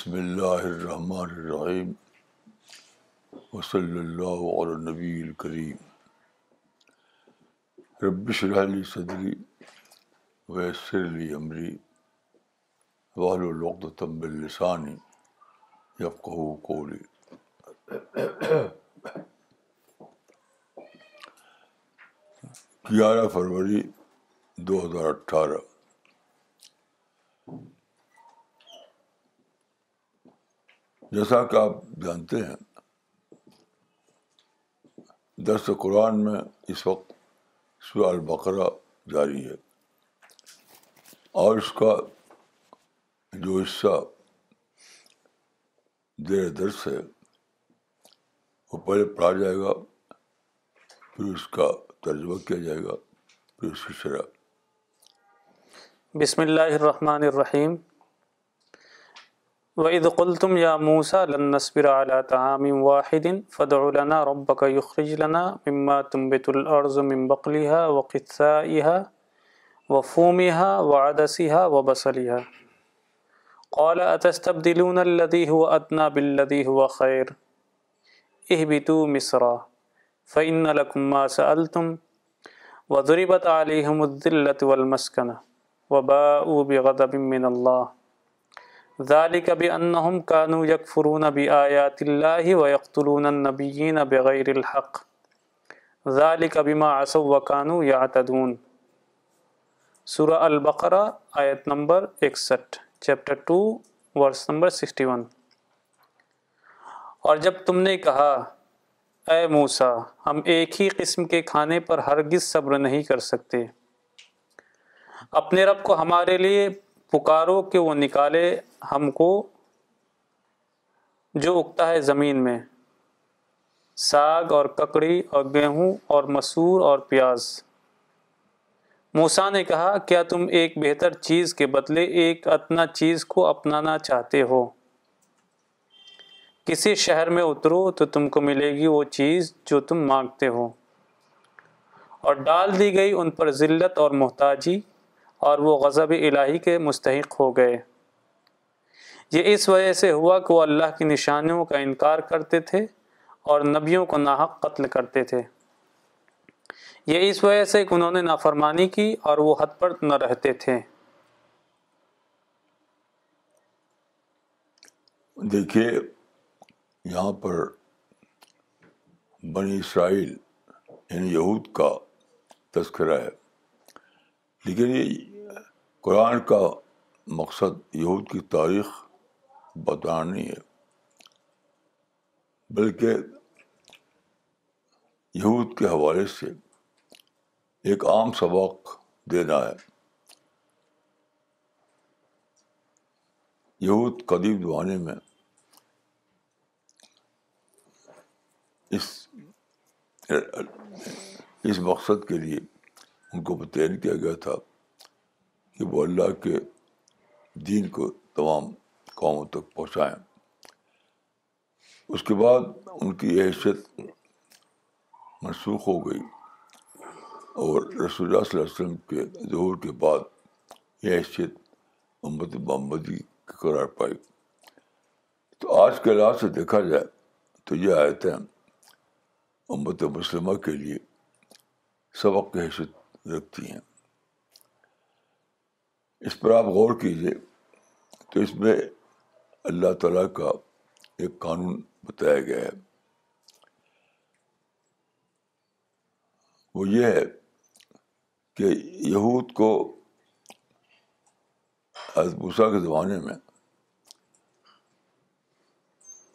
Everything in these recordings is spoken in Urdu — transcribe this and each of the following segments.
بسم اللہ الرحمن الرحیم وصلی اللہ علی نبی الکریم رب صرح علی صدری ویسر علی عمری وحل العقد و السانی یاقہ کولی گیارہ فروری دو ہزار اٹھارہ جیسا کہ آپ جانتے ہیں درس قرآن میں اس وقت سورہ البقرہ جاری ہے اور اس کا جو حصہ دیر درس ہے وہ پہلے پڑھا جائے گا پھر اس کا ترجمہ کیا جائے گا پھر اس کی شرح بسم اللہ الرحمن الرحیم قُلْتُمْ قلتم یا لَن نَصْبِرَ عالیہ تامم واحد فدنا لَنَا رَبَّكَ يُخْرِجْ لَنَا مِمَّا ممبقلیحہ الْأَرْضُ و بَقْلِهَا و وَفُومِهَا وَعَدَسِهَا بصلیحہ قَالَ أَتَسْتَبْدِلُونَ الَّذِي هُوَ أَدْنَى بِالَّذِي هُوَ اہب مصرا فعن فَإِنَّ لَكُمْ مَا سَأَلْتُمْ وَضُرِبَتْ عَلَيْهِمُ الذِّلَّةُ وَالْمَسْكَنَةُ وَبَاءُوا بِغَضَبٍ بدبن اللَّهِ ذلك بأنهم كانوا يكفرون بآيات الله ويقتلون النبيين بغير الحق ذلك بما عصوا وكانوا يعتدون سورة البقرة آیت نمبر 61 chapter 2 verse number 61 اور جب تم نے کہا اے موسیٰ ہم ایک ہی قسم کے کھانے پر ہرگز صبر نہیں کر سکتے اپنے رب کو ہمارے لئے پکارو کہ وہ نکالے ہم کو جو اگتا ہے زمین میں ساگ اور ککڑی اور گیہوں اور مسور اور پیاز موسا نے کہا کیا تم ایک بہتر چیز کے بدلے ایک اتنا چیز کو اپنانا چاہتے ہو کسی شہر میں اترو تو تم کو ملے گی وہ چیز جو تم مانگتے ہو اور ڈال دی گئی ان پر ذلت اور محتاجی اور وہ غضب الہی کے مستحق ہو گئے یہ اس وجہ سے ہوا کہ وہ اللہ کی نشانیوں کا انکار کرتے تھے اور نبیوں کو ناحق قتل کرتے تھے یہ اس وجہ سے کہ انہوں نے نافرمانی کی اور وہ حد پر نہ رہتے تھے دیکھیے یہاں پر بنی اسرائیل یعنی یہود کا تذکرہ ہے لیکن یہ قرآن کا مقصد یہود کی تاریخ بتانا نہیں ہے بلکہ یہود کے حوالے سے ایک عام سبق دینا ہے یہود قدیم زمانے میں اس مقصد کے لیے ان کو متعین کیا گیا تھا کہ وہ اللہ کے دین کو تمام قوموں تک پہنچائیں اس کے بعد ان کی یہ حیثیت منسوخ ہو گئی اور رسول اللہ صلی اللہ علیہ وسلم کے ظہور کے بعد یہ حیثیت امت کی قرار پائی تو آج کے لحاظ سے دیکھا جائے تو یہ آیتم امت مسلمہ کے لیے سبق کی حیثیت رکھتی ہیں اس پر آپ غور کیجیے تو اس میں اللہ تعالیٰ کا ایک قانون بتایا گیا ہے وہ یہ ہے کہ یہود کو ازبوسا کے زمانے میں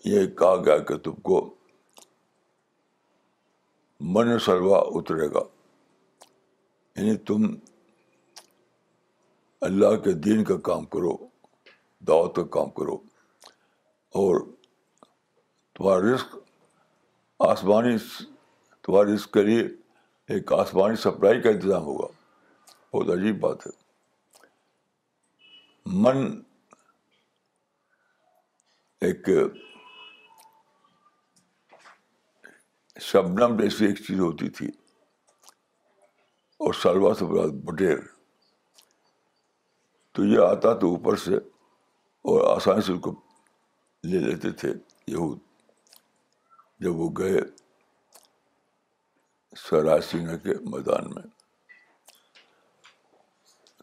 یہ کہا گیا کہ تم کو من سلوا اترے گا یعنی تم اللہ کے دین کا کام کرو دعوت کا کام کرو اور تمہارا رزق آسمانی تمہارے رزق کے لیے ایک آسمانی سپلائی کا انتظام ہوگا بہت عجیب بات ہے من ایک شبنم جیسی ایک چیز ہوتی تھی اور سے سب بٹیر تو یہ آتا تو اوپر سے اور آسانی سے ان کو لے لیتے تھے یہود جب وہ گئے سرائے سینا کے میدان میں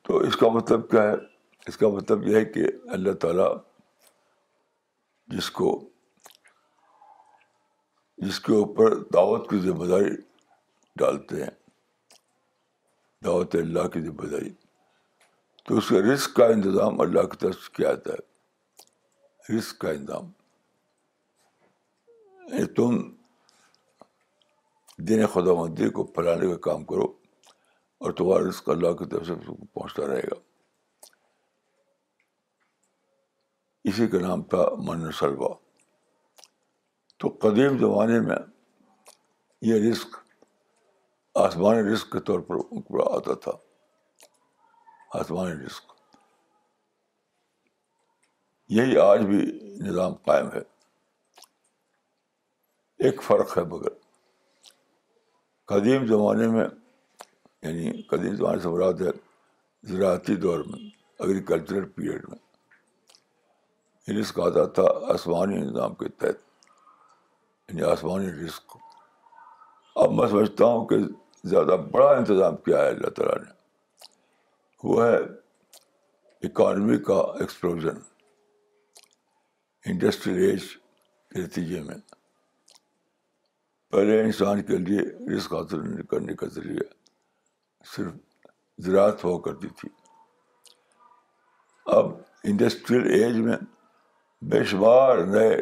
تو اس کا مطلب کیا ہے اس کا مطلب یہ ہے کہ اللہ تعالیٰ جس کو جس کے اوپر دعوت کی ذمہ داری ڈالتے ہیں دعوت اللہ کی ذمہ داری تو اس کے رسک کا انتظام اللہ کی طرف سے کیا آتا ہے رسک کا انتظام یعنی تم دین خدا مندی کو پھیلانے کا کام کرو اور تمہارا رزق اللہ کی طرف سے پہنچتا رہے گا اسی کا نام تھا من سلوا تو قدیم زمانے میں یہ رزق آسمان رزق کے طور پر آتا تھا آسمان رزق یہی آج بھی نظام قائم ہے ایک فرق ہے مگر قدیم زمانے میں یعنی قدیم زمانے سے مراد ہے زراعتی دور میں ایگریکلچرل پیریڈ میں رزق یعنی آتا تھا آسمانی نظام کے تحت یعنی آسمانی رزق اب میں سمجھتا ہوں کہ زیادہ بڑا انتظام کیا ہے اللہ تعالیٰ نے وہ ہے اکانومی کا ایکسپلوژن انڈسٹریل ایج کے نتیجے میں پہلے انسان کے لیے رزق حاصل کرنے کا ذریعہ صرف زراعت ہوا کرتی تھی اب انڈسٹریل ایج میں بے شمار نئے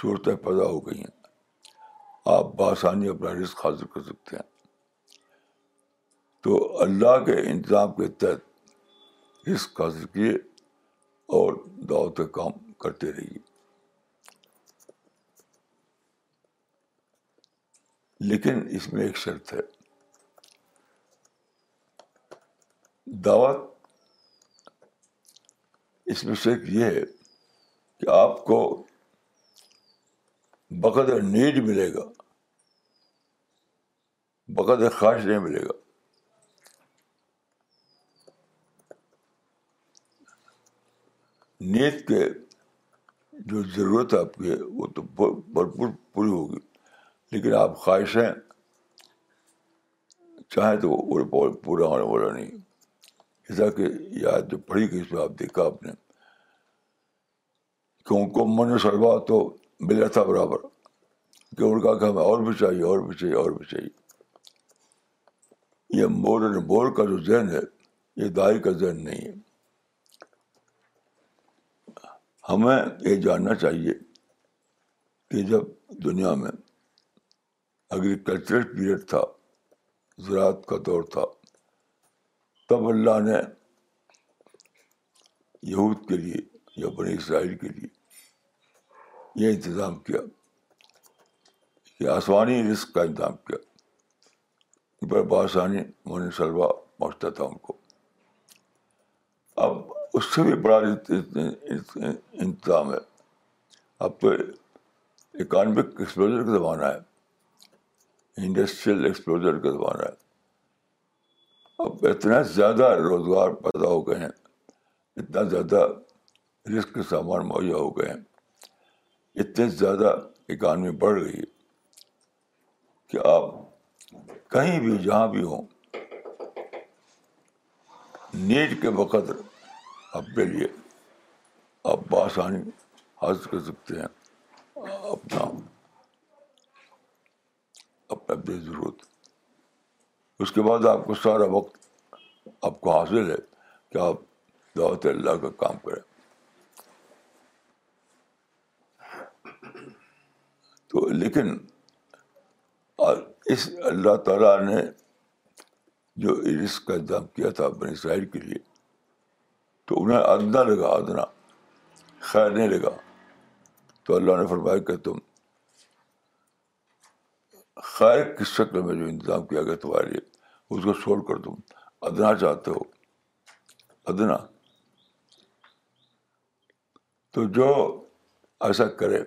صورتیں پیدا ہو گئی ہیں آپ بآسانی اپنا رزق حاصل کر سکتے ہیں تو اللہ کے انتظام کے تحت اس قصیے اور دعوت کام کرتے رہیے لیکن اس میں ایک شرط ہے دعوت اس میں شرط یہ ہے کہ آپ کو بقد نیڈ ملے گا بقد خواہش نہیں ملے گا نیت کے جو ضرورت ہے آپ کی وہ تو بھرپور پوری ہوگی لیکن آپ خواہشیں چاہیں تو وہ پورا ہونے والا نہیں جیسا کہ یاد جو پڑھی گئی اس میں آپ دیکھا آپ نے کیوں کو من و شروع تو ملا تھا برابر کہ ان کا کہ ہمیں اور بھی چاہیے اور بھی چاہیے اور بھی چاہیے یہ اینڈ بور کا جو ذہن ہے یہ دائی کا ذہن نہیں ہے ہمیں یہ جاننا چاہیے کہ جب دنیا میں اگریکلچرل پیریڈ تھا زراعت کا دور تھا تب اللہ نے یہود کے لیے یا بنی اسرائیل کے لیے یہ انتظام کیا کہ آسمانی رزق کا انتظام کیا بڑے بآسانی مون شلوا پہنچتا تھا ان کو اب اس سے بھی بڑا انتظام ہے اب تو اکانمک ایکسپلوجر کا زمانہ ہے انڈسٹریل ایکسپلوجر کا زمانہ ہے اب اتنا زیادہ روزگار پیدا ہو گئے ہیں اتنا زیادہ رسک کے سامان مہیا ہو گئے ہیں اتنے زیادہ اکانمی بڑھ گئی ہے کہ آپ کہیں بھی جہاں بھی ہوں نیٹ کے بقدر اپنے لیے آپ بآسانی حاصل کر سکتے ہیں اپنا اپنا بے ضرورت اس کے بعد آپ کو سارا وقت آپ کو حاصل ہے کہ آپ دعوت اللہ کا کام کریں تو لیکن اس اللہ تعالیٰ نے جو رسک کا انتظام کیا تھا اپنے اسرائیل کے لیے تو انہیں ادنا لگا ادنا خیر نہیں لگا تو اللہ نے فرمایا کہ تم خیر کس شکل میں جو انتظام کیا گیا تمہارے لیے اس کو چھوڑ کر تم ادنا چاہتے ہو ادنا تو جو ایسا کرے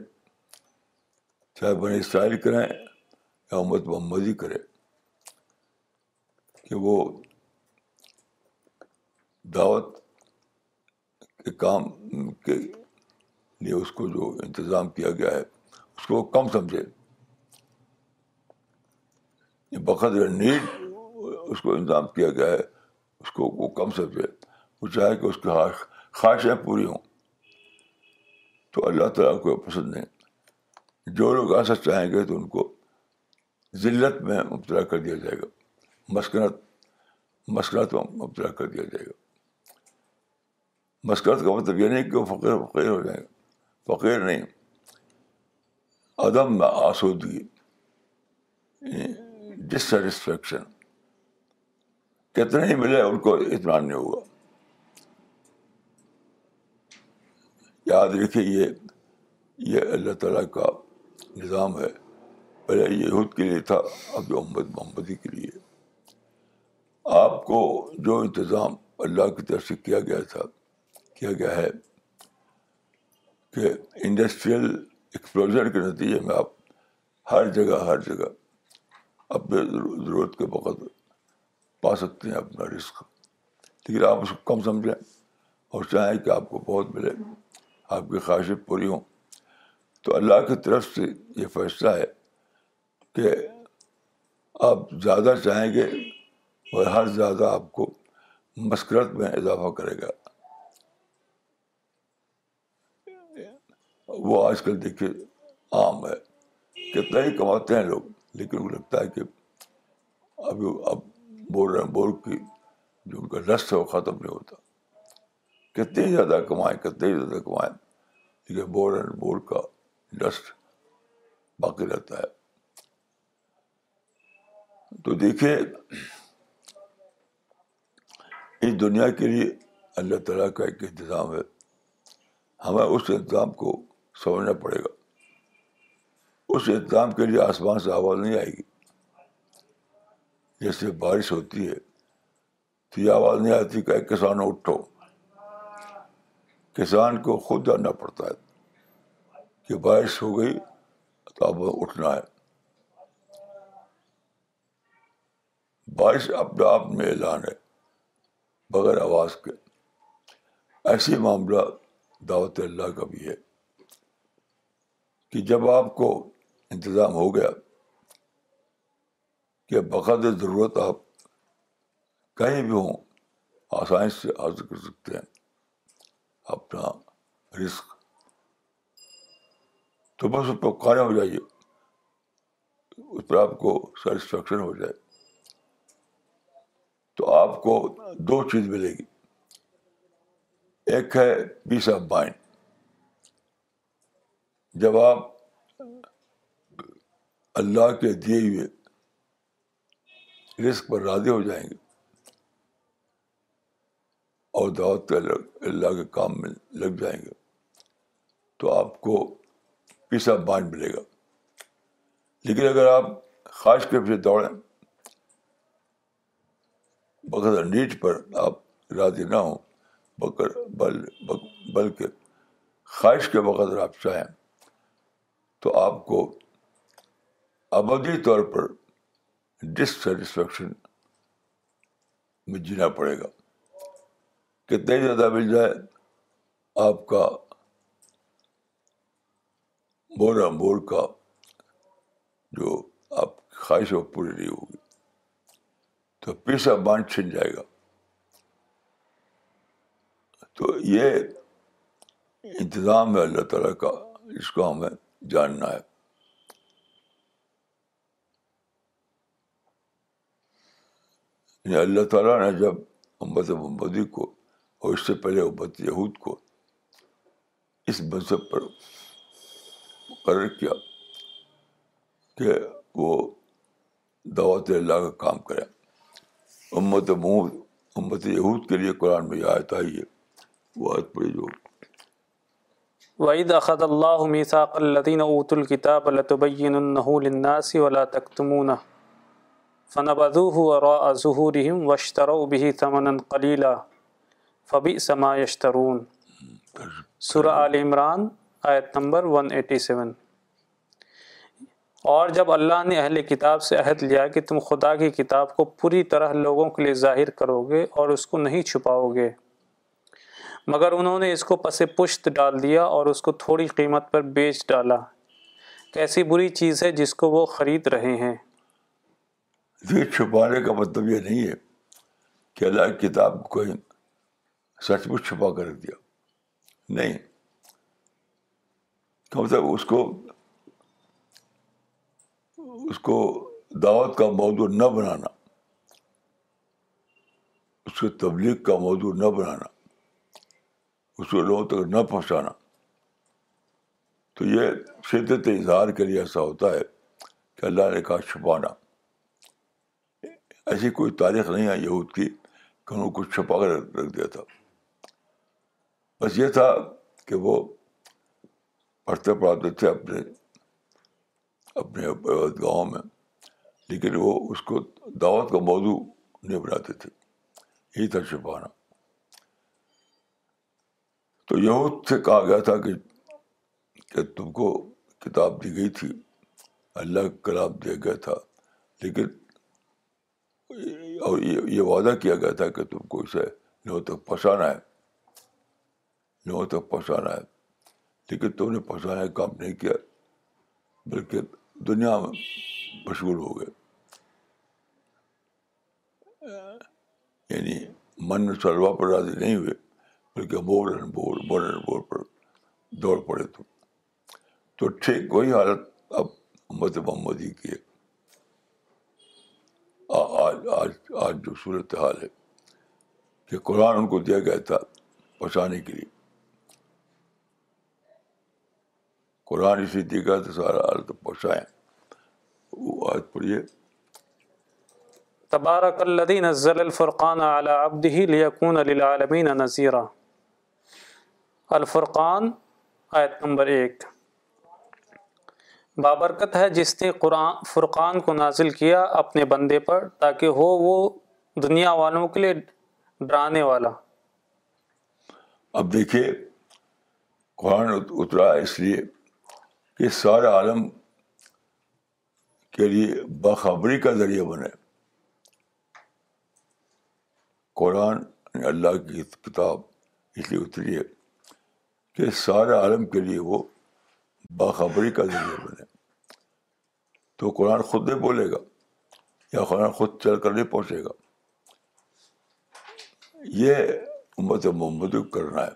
چاہے بنے اسرائیل کریں یا امت محمدی کرے کہ وہ دعوت کام کے لیے اس کو جو انتظام کیا گیا ہے اس کو کم سمجھے بقدر نیڈ اس کو انتظام کیا گیا ہے اس کو وہ کم سمجھے وہ چاہے کہ اس کی خواہشیں پوری ہوں تو اللہ تعالیٰ کو پسند نہیں جو لوگ ایسا چاہیں گے تو ان کو ذلت میں مبتلا کر دیا جائے گا مسکنت مسکنت میں مبتلا کر دیا جائے گا مسکرت کا مطلب یہ نہیں کہ وہ فقیر فقیر ہو جائیں فقیر نہیں عدم آسودگی ڈسٹسفیکشن کتنے ہی ملے ان کو اطمینان نہیں ہوگا یاد رکھیے یہ یہ اللہ تعالیٰ کا نظام ہے پہلے یہود کے لیے تھا اب جو محمد محمدی کے لیے آپ کو جو انتظام اللہ کی طرف سے کیا گیا تھا کیا گیا ہے کہ انڈسٹریل ایکسپلوجر کے نتیجے میں آپ ہر جگہ ہر جگہ اپنے ضرورت کے وقت پا سکتے ہیں اپنا رسک لیکن آپ اس کو کم سمجھیں اور چاہیں کہ آپ کو بہت ملے آپ کی خواہشیں پوری ہوں تو اللہ کی طرف سے یہ فیصلہ ہے کہ آپ زیادہ چاہیں گے اور ہر زیادہ آپ کو مسکرت میں اضافہ کرے گا وہ آج کل دیکھیے عام ہے کتنا ہی کماتے ہیں لوگ لیکن وہ لگتا ہے کہ ابھی اب بول رہے ہیں بول کی جو ان کا رس ہے وہ ختم نہیں ہوتا کتنے زیادہ کمائیں کتنے ہی زیادہ کمائیں لیکن بور اینڈ بور کا ڈسٹ باقی رہتا ہے تو دیکھیے اس دنیا کے لیے اللہ تعالیٰ کا ایک انتظام ہے ہمیں اس انتظام کو سمجھنا پڑے گا اس اقدام کے لیے آسمان سے آواز نہیں آئے گی جیسے بارش ہوتی ہے تو یہ آواز نہیں آتی کہ کسان اٹھو کسان کو خود جاننا پڑتا ہے کہ بارش ہو گئی تو اب اٹھنا ہے بارش اپنے آپ میں اعلان ہے بغیر آواز کے ایسے معاملہ دعوت اللہ کا بھی ہے کہ جب آپ کو انتظام ہو گیا کہ بقد ضرورت آپ کہیں بھی ہوں آسانی سے حاصل کر سکتے ہیں اپنا رسک تو بس اس پر قائم ہو جائیے اس پر آپ کو سیٹسفیکشن ہو جائے تو آپ کو دو چیز ملے گی ایک ہے پیس آف مائنڈ جب آپ اللہ کے دیے ہوئے رسک پر راضی ہو جائیں گے اور دعوت کے اللہ کے کام میں لگ جائیں گے تو آپ کو پیسا بانٹ ملے گا لیکن اگر آپ خواہش کے پیچھے دوڑیں بغیر نیٹ پر آپ راضی نہ ہوں بکر بل بلکہ خواہش کے بغیر آپ چاہیں تو آپ کو ابدی طور پر ڈسٹسفیکشن میں جینا پڑے گا کتنے زیادہ مل جائے آپ کا مور امور کا جو آپ کی خواہش وہ پوری نہیں ہوگی تو پیسا باندھ چھن جائے گا تو یہ انتظام ہے اللہ تعالیٰ کا اس کو ہمیں جاننا ہے یعنی اللہ تعالیٰ نے جب امت محمدی کو اور اس سے پہلے امت یہود کو اس مذہب پر مقرر کیا کہ وہ دعوت اللہ کا کام کریں امت مود امت یہود کے لیے قرآن میں یہ آیت آئی ہے وہ آیت پڑی جو وعید اخد اللہ اوت الکتاب لطبین النح الناسی تختمون فنبذوه فن ظهورهم واشتروا به بحی سمن فبئس فبی یشترون سر آل عمران آیت نمبر ون ایٹی سیون اور جب اللہ نے اہل کتاب سے عہد لیا کہ تم خدا کی کتاب کو پوری طرح لوگوں کے لیے ظاہر کرو گے اور اس کو نہیں چھپاؤ گے مگر انہوں نے اس کو پس پشت ڈال دیا اور اس کو تھوڑی قیمت پر بیچ ڈالا کیسی بری چیز ہے جس کو وہ خرید رہے ہیں یہ چھپانے کا مطلب یہ نہیں ہے کہ اللہ کتاب کو سچ مچ چھپا کر دیا نہیں مطلب اس کو اس کو دعوت کا موضوع نہ بنانا اس کو تبلیغ کا موضوع نہ بنانا اس کو لوگوں تک نہ پہنچانا تو یہ شدت اظہار کے لیے ایسا ہوتا ہے کہ اللہ نے کہا چھپانا ایسی کوئی تاریخ نہیں ہے یہود کی کہ انہوں کو چھپا کر رکھ دیا تھا بس یہ تھا کہ وہ پڑھتے پڑھاتے تھے اپنے اپنے گاؤں میں لیکن وہ اس کو دعوت کا موضوع نہیں بناتے تھے یہی تھا چھپانا تو یہود سے کہا گیا تھا کہ کہ تم کو کتاب دی گئی تھی اللہ کا کلام دیا گیا تھا لیکن اور یہ وعدہ کیا گیا تھا کہ تم کو اسے لوگوں تک پہنچانا ہے لوگوں تک پہنچانا ہے لیکن تم نے پہنچانا کام نہیں کیا بلکہ دنیا میں مشغول ہو گئے یعنی من میں راضی نہیں ہوئے بلکہ دوڑ پڑے تو تو ٹھیک وہی حالت اب امت محمدی کی ہے آج آج آج جو صورت حال ہے کہ قرآن ان کو دیا گیا تھا پہنچانے کے لیے قرآن اسے دیکھا تو سارا حالت نذيرا الفرقان آیت نمبر ایک بابرکت ہے جس نے قرآن فرقان کو نازل کیا اپنے بندے پر تاکہ ہو وہ دنیا والوں کے لیے ڈرانے والا اب دیکھیے قرآن اترا اس لیے کہ سارا عالم کے لیے باخبری کا ذریعہ بنے قرآن اللہ کی کتاب اس لیے اتری ہے کہ سارے عالم کے لیے وہ باخبری کا ذریعہ بنے تو قرآن خود نہیں بولے گا یا قرآن خود چل کر نہیں پہنچے گا یہ امت محمد کرنا ہے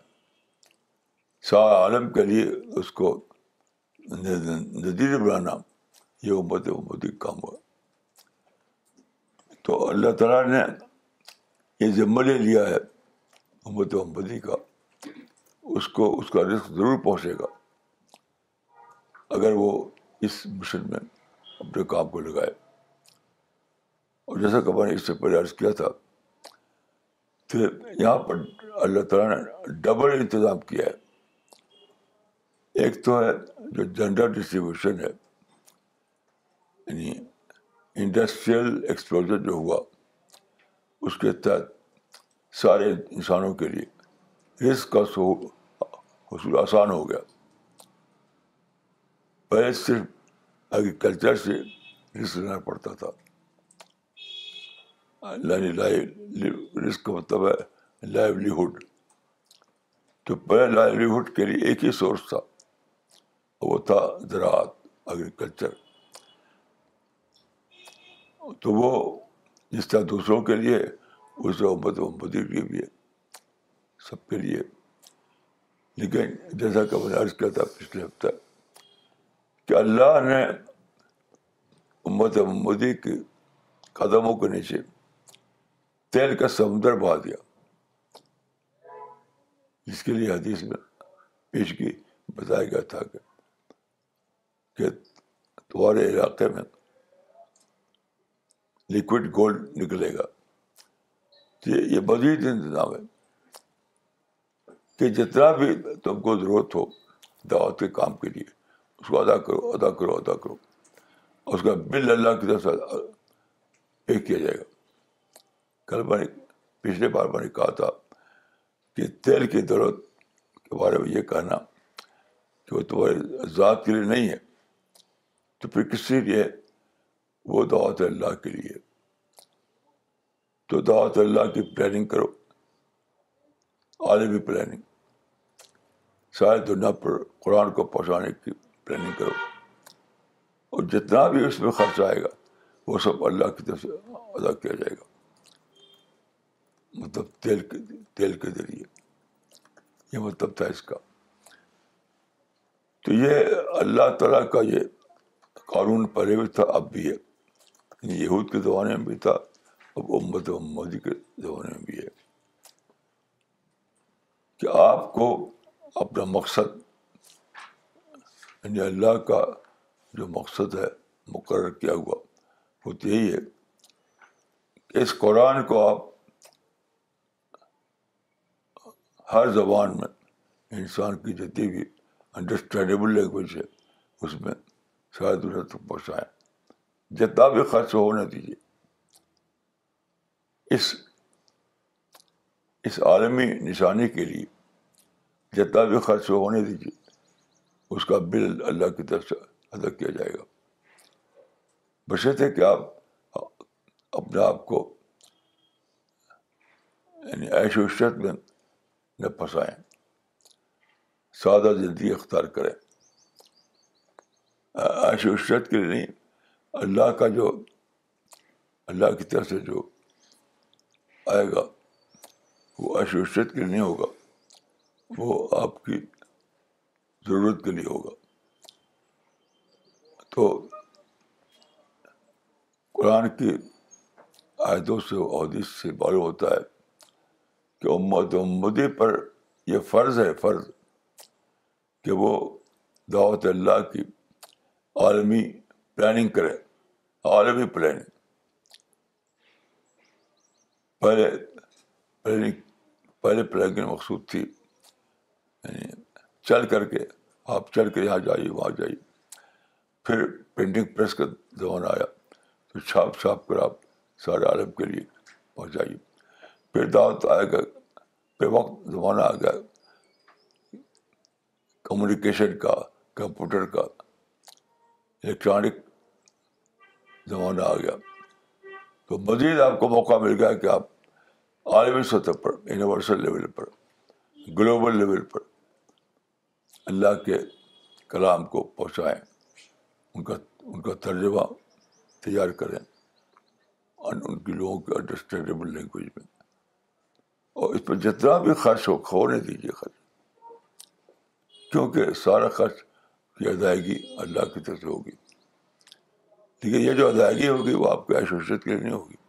سارے عالم کے لیے اس کو نظیر بنانا یہ امت محمد کام ہوا تو اللہ تعالیٰ نے یہ ذمہ لے لیا ہے امت محمدی کا اس کو اس کا رسک ضرور پہنچے گا اگر وہ اس مشن میں اپنے کام کو لگائے اور جیسا کہ میں نے اس سے پہلے عرض کیا تھا کہ یہاں پر اللہ تعالیٰ نے ڈبل انتظام کیا ہے ایک تو ہے جو جنڈر ڈسٹریبیوشن ہے یعنی انڈسٹریل ایکسپلوجر جو ہوا اس کے تحت سارے انسانوں کے لیے رسک کا حصول آسان ہو گیا پہلے صرف ایگریکلچر سے رسک لینا پڑتا تھا رسک کا مطلب ہے لائیولیہڈ تو پہلے لائیولیہڈ کے لیے ایک ہی سورس تھا وہ تھا زراعت ایگریکلچر تو وہ جس طرح دوسروں کے لیے اس طرح محمدی کے لیے سب کے لیے لیکن جیسا کہ میں عرض کیا تھا پچھلے ہفتہ کہ اللہ نے امت مودی کے قدموں کے نیچے تیل کا سمندر بہا دیا جس کے لیے حدیث میں پیش کی بتایا گیا تھا کہ تمہارے علاقے میں لکوڈ گولڈ نکلے گا یہ مزید انتظام ہے کہ جتنا بھی تم کو ضرورت ہو دعوت کے کام کے لیے اس کو ادا کرو ادا کرو ادا کرو اس کا بل اللہ کی طرف سے پے کیا جائے گا کل میں نے پچھلے بار میں نے کہا تھا کہ تیل کی ضرورت کے بارے میں یہ کہنا کہ وہ تمہارے ذات کے لیے نہیں ہے تو پھر کسی لیے وہ دعوت اللہ کے لیے تو دعوت اللہ کی پلاننگ کرو آلے پلاننگ ساری دنیا پر قرآن کو پہنچانے کی پلاننگ کرو اور جتنا بھی اس میں خرچ آئے گا وہ سب اللہ کی طرف سے ادا کیا جائے گا مطلب تیل کے تیل کے ذریعے یہ مطلب تھا اس کا تو یہ اللہ تعالیٰ کا یہ قانون پہلے بھی تھا اب بھی ہے یعنی یہود کے زمانے میں بھی تھا اب امت مودی کے زمانے میں بھی ہے کہ آپ کو اپنا مقصد یعنی اللہ کا جو مقصد ہے مقرر کیا ہوا وہ تو یہی ہے کہ اس قرآن کو آپ ہر زبان میں انسان کی جتنی بھی انڈرسٹینڈیبل لینگویج ہے اس میں شاید دنیا تک پہنچائیں جتنا بھی خرچ ہو نہ دیجیے اس عالمی نشانی کے لیے جتنا بھی خرچ ہونے دیجیے اس کا بل اللہ کی طرف سے ادا کیا جائے گا بشرط ہے کہ آپ اپنے آپ کو یعنی و عشرت میں نہ پھنسائیں سادہ زندگی اختیار کریں و عشرت کے لیے نہیں اللہ کا جو اللہ کی طرف سے جو آئے گا وہ و عشرت کے لیے نہیں ہوگا وہ آپ کی ضرورت کے لیے ہوگا تو قرآن کی عائدوں سے عہد سے معلوم ہوتا ہے کہ امت امدی پر یہ فرض ہے فرض کہ وہ دعوت اللہ کی عالمی پلاننگ کرے عالمی پلاننگ پہلے پلاننگ پہلے پلاننگ مقصود تھی چل کر کے آپ چل کے یہاں جائیے وہاں جائیے پھر پرنٹنگ پریس کا زمانہ آیا تو چھاپ چھاپ کر آپ سارے عالم کے لیے پہنچائیے پھر دعوت آئے گا پھر وقت زمانہ آ گیا کمیونیکیشن کا کمپیوٹر کا الیکٹرانک زمانہ آ گیا تو مزید آپ کو موقع مل گیا کہ آپ عالمی سطح پر یونیورسل لیول پر گلوبل لیول پر اللہ کے کلام کو پہنچائیں ان کا ان کا ترجمہ تیار کریں اور ان کے لوگوں کے انڈرسٹینڈیبل لینگویج میں اور اس پہ جتنا بھی خرچ ہو کھونے دیجیے خرچ کیونکہ سارا خرچ کی ادائیگی اللہ کی طرف سے ہوگی لیکن یہ جو ادائیگی ہوگی وہ آپ کے ایشوسیت کے لیے نہیں ہوگی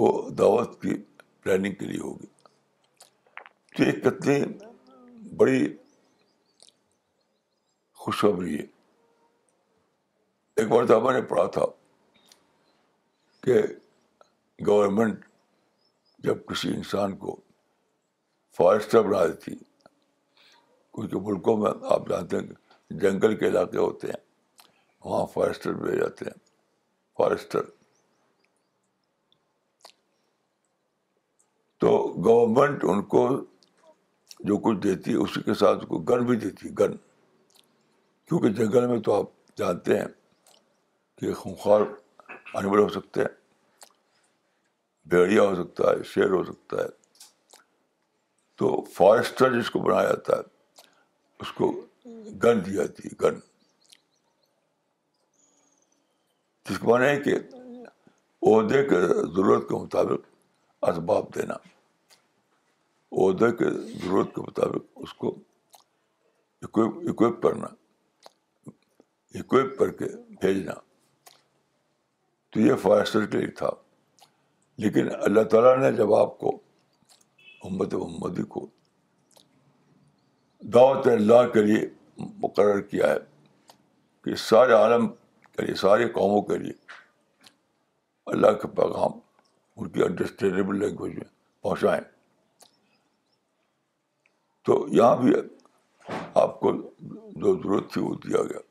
وہ دعوت کی پلاننگ کے لیے ہوگی تو یہ کتنی بڑی خوشخبری ہے ایک بار نے پڑھا تھا کہ گورنمنٹ جب کسی انسان کو فارسٹر بنا دیتی ملکوں میں آپ جانتے ہیں جنگل کے علاقے ہوتے ہیں وہاں فارسٹر بھی جاتے ہیں فارسٹر تو گورنمنٹ ان کو جو کچھ دیتی اسی کے ساتھ اس کو گن بھی دیتی گن کیونکہ جنگل میں تو آپ جانتے ہیں کہ خونخوار ہو سکتے ہیں بھیڑیا ہو سکتا ہے شیر ہو سکتا ہے تو فارسٹر جس کو بنایا جاتا ہے اس کو گن دی جاتی ہے گن جس کو مانے کہ عہدے کے ضرورت کے مطابق اسباب دینا عہدے کے ضرورت کے مطابق اس کو اکوپ کرنا اکویپ کر کے بھیجنا تو یہ فارسٹر کے لیے تھا لیکن اللہ تعالیٰ نے جب آپ کو امت محمدی کو دعوت اللہ کے لیے مقرر کیا ہے کہ سارے عالم کے لیے سارے قوموں کے لیے اللہ کے پیغام ان کی انڈرسٹینڈیبل لینگویج میں پہنچائیں تو یہاں بھی آپ کو جو ضرورت تھی وہ دیا گیا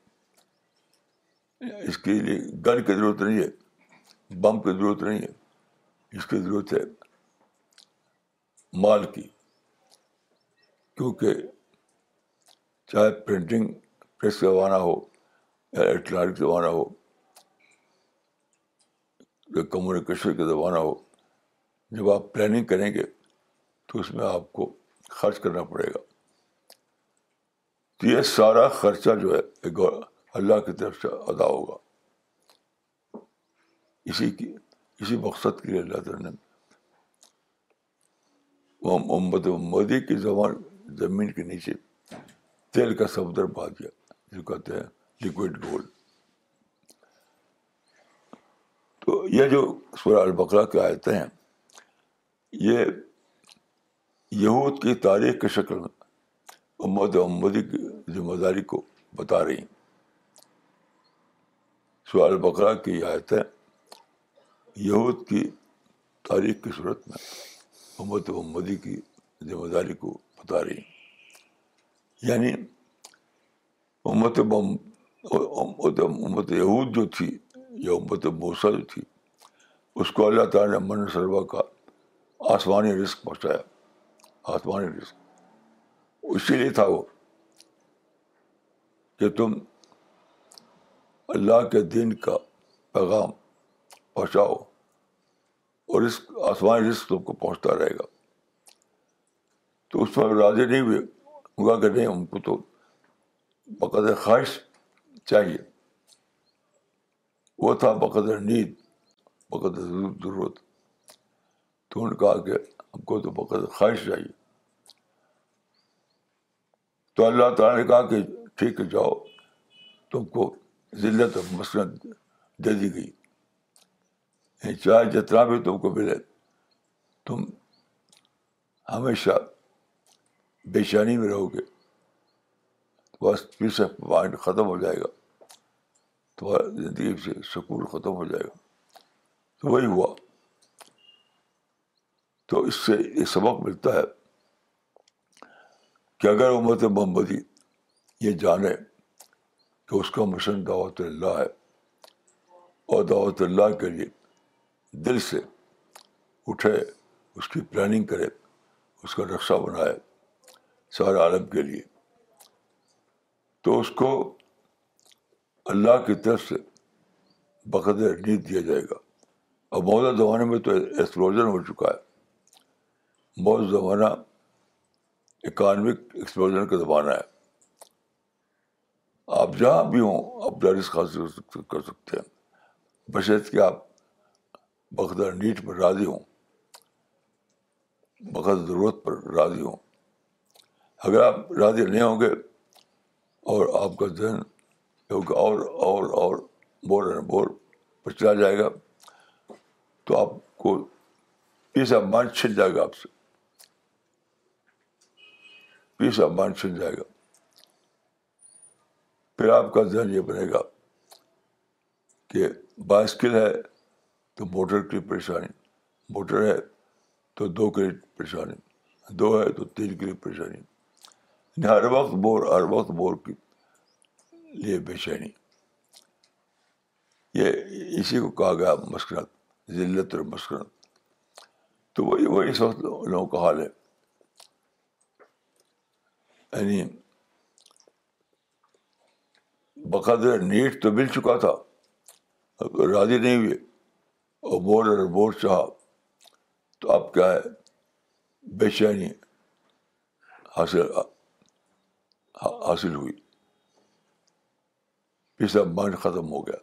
اس کے لیے جی گن کی ضرورت نہیں ہے بم کی ضرورت نہیں ہے اس کی ضرورت ہے مال کی کیونکہ چاہے پرنٹنگ پریس زمانہ ہو یا الیکٹرانک زمانہ ہو یا کمیونیکیشن کا زمانہ ہو جب آپ پلاننگ کریں گے تو اس میں آپ کو خرچ کرنا پڑے گا تو یہ سارا خرچہ جو ہے ایک اللہ کی طرف سے ادا ہوگا اسی کی اسی مقصد کے لیے اللہ تعالیٰ نے محمد مودی کی زبان زمین کے نیچے تیل کا سمندر در دیا جو کہتے ہیں لکوڈ گولڈ تو یہ جو سورہ البقرا کے آئے یہ یہود کی تاریخ کی شکل میں امت امدی کی ذمہ داری کو بتا رہی ہیں شعال بقرا کی آیتیں یہود کی تاریخ کی صورت میں امت ودی کی ذمہ داری کو بتا رہی یعنی امت امت امت یہود جو تھی یا امت بوسا جو تھی اس کو اللہ تعالیٰ نے من سروا کا آسمانی رزق پہنچایا آسمانی رزق اسی لیے تھا وہ کہ تم اللہ کے دین کا پیغام پہنچاؤ اور رسک آسمانی رزق تم کو پہنچتا رہے گا تو اس پر راضی نہیں ہوئے ہوا کہ نہیں ہم کو تو بقد خواہش چاہیے وہ تھا بقدر نیند بقدر ضرورت تو انہوں نے کہا کہ ہم کو تو بقد خواہش چاہیے تو اللہ تعالیٰ نے کہا کہ ٹھیک ہے جاؤ تم کو ذلت اور مسلمت دے دی گئی یعنی چاہے جتنا بھی تم کو ملے تم ہمیشہ بے شانی میں رہو گے بس پیس آف مائنڈ ختم ہو جائے گا تمہاری زندگی سے سکون ختم ہو جائے گا تو وہی ہوا تو اس سے یہ سبق ملتا ہے کہ اگر امت محمدی یہ جانے کہ اس کا مشن دعوت اللہ ہے اور دعوت اللہ کے لیے دل سے اٹھے اس کی پلاننگ کرے اس کا رقصہ بنائے سارا عرب کے لیے تو اس کو اللہ کی طرف سے بقد نیت دیا جائے گا اور موجودہ زمانے میں تو ایکسپلوژن ہو چکا ہے موجودہ زمانہ اکانومک ایکسپلوژن کا زمانہ ہے آپ جہاں بھی ہوں آپ جارس خاص کر سکتے ہیں بشرط کہ آپ بقدر نیٹ پر راضی ہوں بقدر ضرورت پر راضی ہوں اگر آپ راضی نہیں ہوں گے اور آپ کا ذہن اور اور اور بور اینڈ بور پر چلا جائے گا تو آپ کو آف مائنڈ چھن جائے گا آپ سے آف مائنڈ چھن جائے گا پھر آپ کا ذہن یہ بنے گا کہ بائسکل ہے تو موٹر کی پریشانی موٹر ہے تو دو کے لیے پریشانی دو ہے تو تین کے لیے پریشانی یعنی ہر وقت بور ہر وقت بور کے لیے بے یہ اسی کو کہا گیا مسکرت ذلت اور مسکرت تو وہی وہی اس وقت لوگوں کا حال ہے یعنی بقدر نیٹ تو مل چکا تھا راضی نہیں ہوئے اور بور اور بور چاہا تو اب کیا ہے بے چینی حاصل حاصل ہوئی سب مائنڈ ختم ہو گیا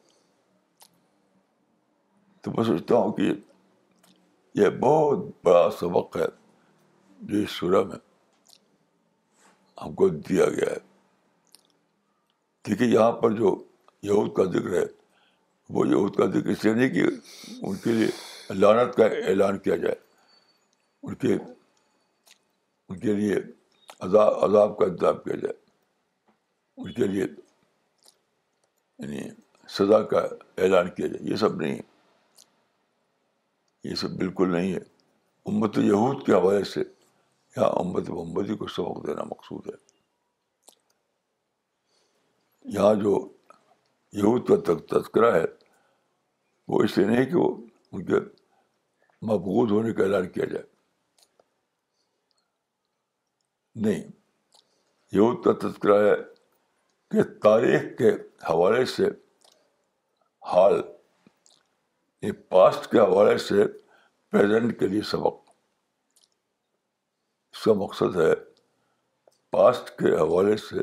تو میں سوچتا ہوں کہ یہ بہت بڑا سبق ہے جو اس سورہ میں ہم کو دیا گیا ہے دیکھیے یہاں پر جو یہود کا ذکر ہے وہ یہود کا ذکر اس لیے نہیں کہ ان کے لیے لانت کا اعلان کیا جائے ان کے ان کے لیے عذاب عذاب کا انتظام کیا جائے ان کے لیے یعنی سزا کا اعلان کیا جائے یہ سب نہیں ہے یہ سب بالکل نہیں ہے امت یہود کے حوالے سے یہاں امت محمدی کو سبق دینا مقصود ہے یہاں جو یہود کا تذکرہ ہے وہ اس لیے نہیں کہ وہ ان کے مقبوض ہونے کا اعلان کیا جائے نہیں یہود کا تذکرہ ہے کہ تاریخ کے حوالے سے حال پاسٹ کے حوالے سے پریزنٹ کے لیے سبق اس کا مقصد ہے پاسٹ کے حوالے سے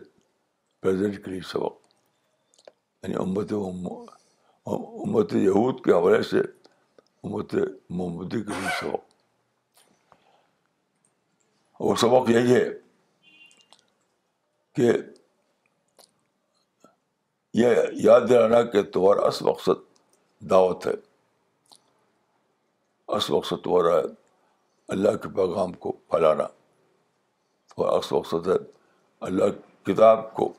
پریزنٹ کے لیے سبق یعنی امت امت یہود کے حوالے سے امت محمدی کے لیے سبق وہ سبق یہی ہے کہ یہ یاد دلانا کہ تمہارا اس مقصد دعوت ہے اِس وقت ہے اللہ کے پیغام کو پھیلانا اور اس مقصد ہے اللہ کتاب کو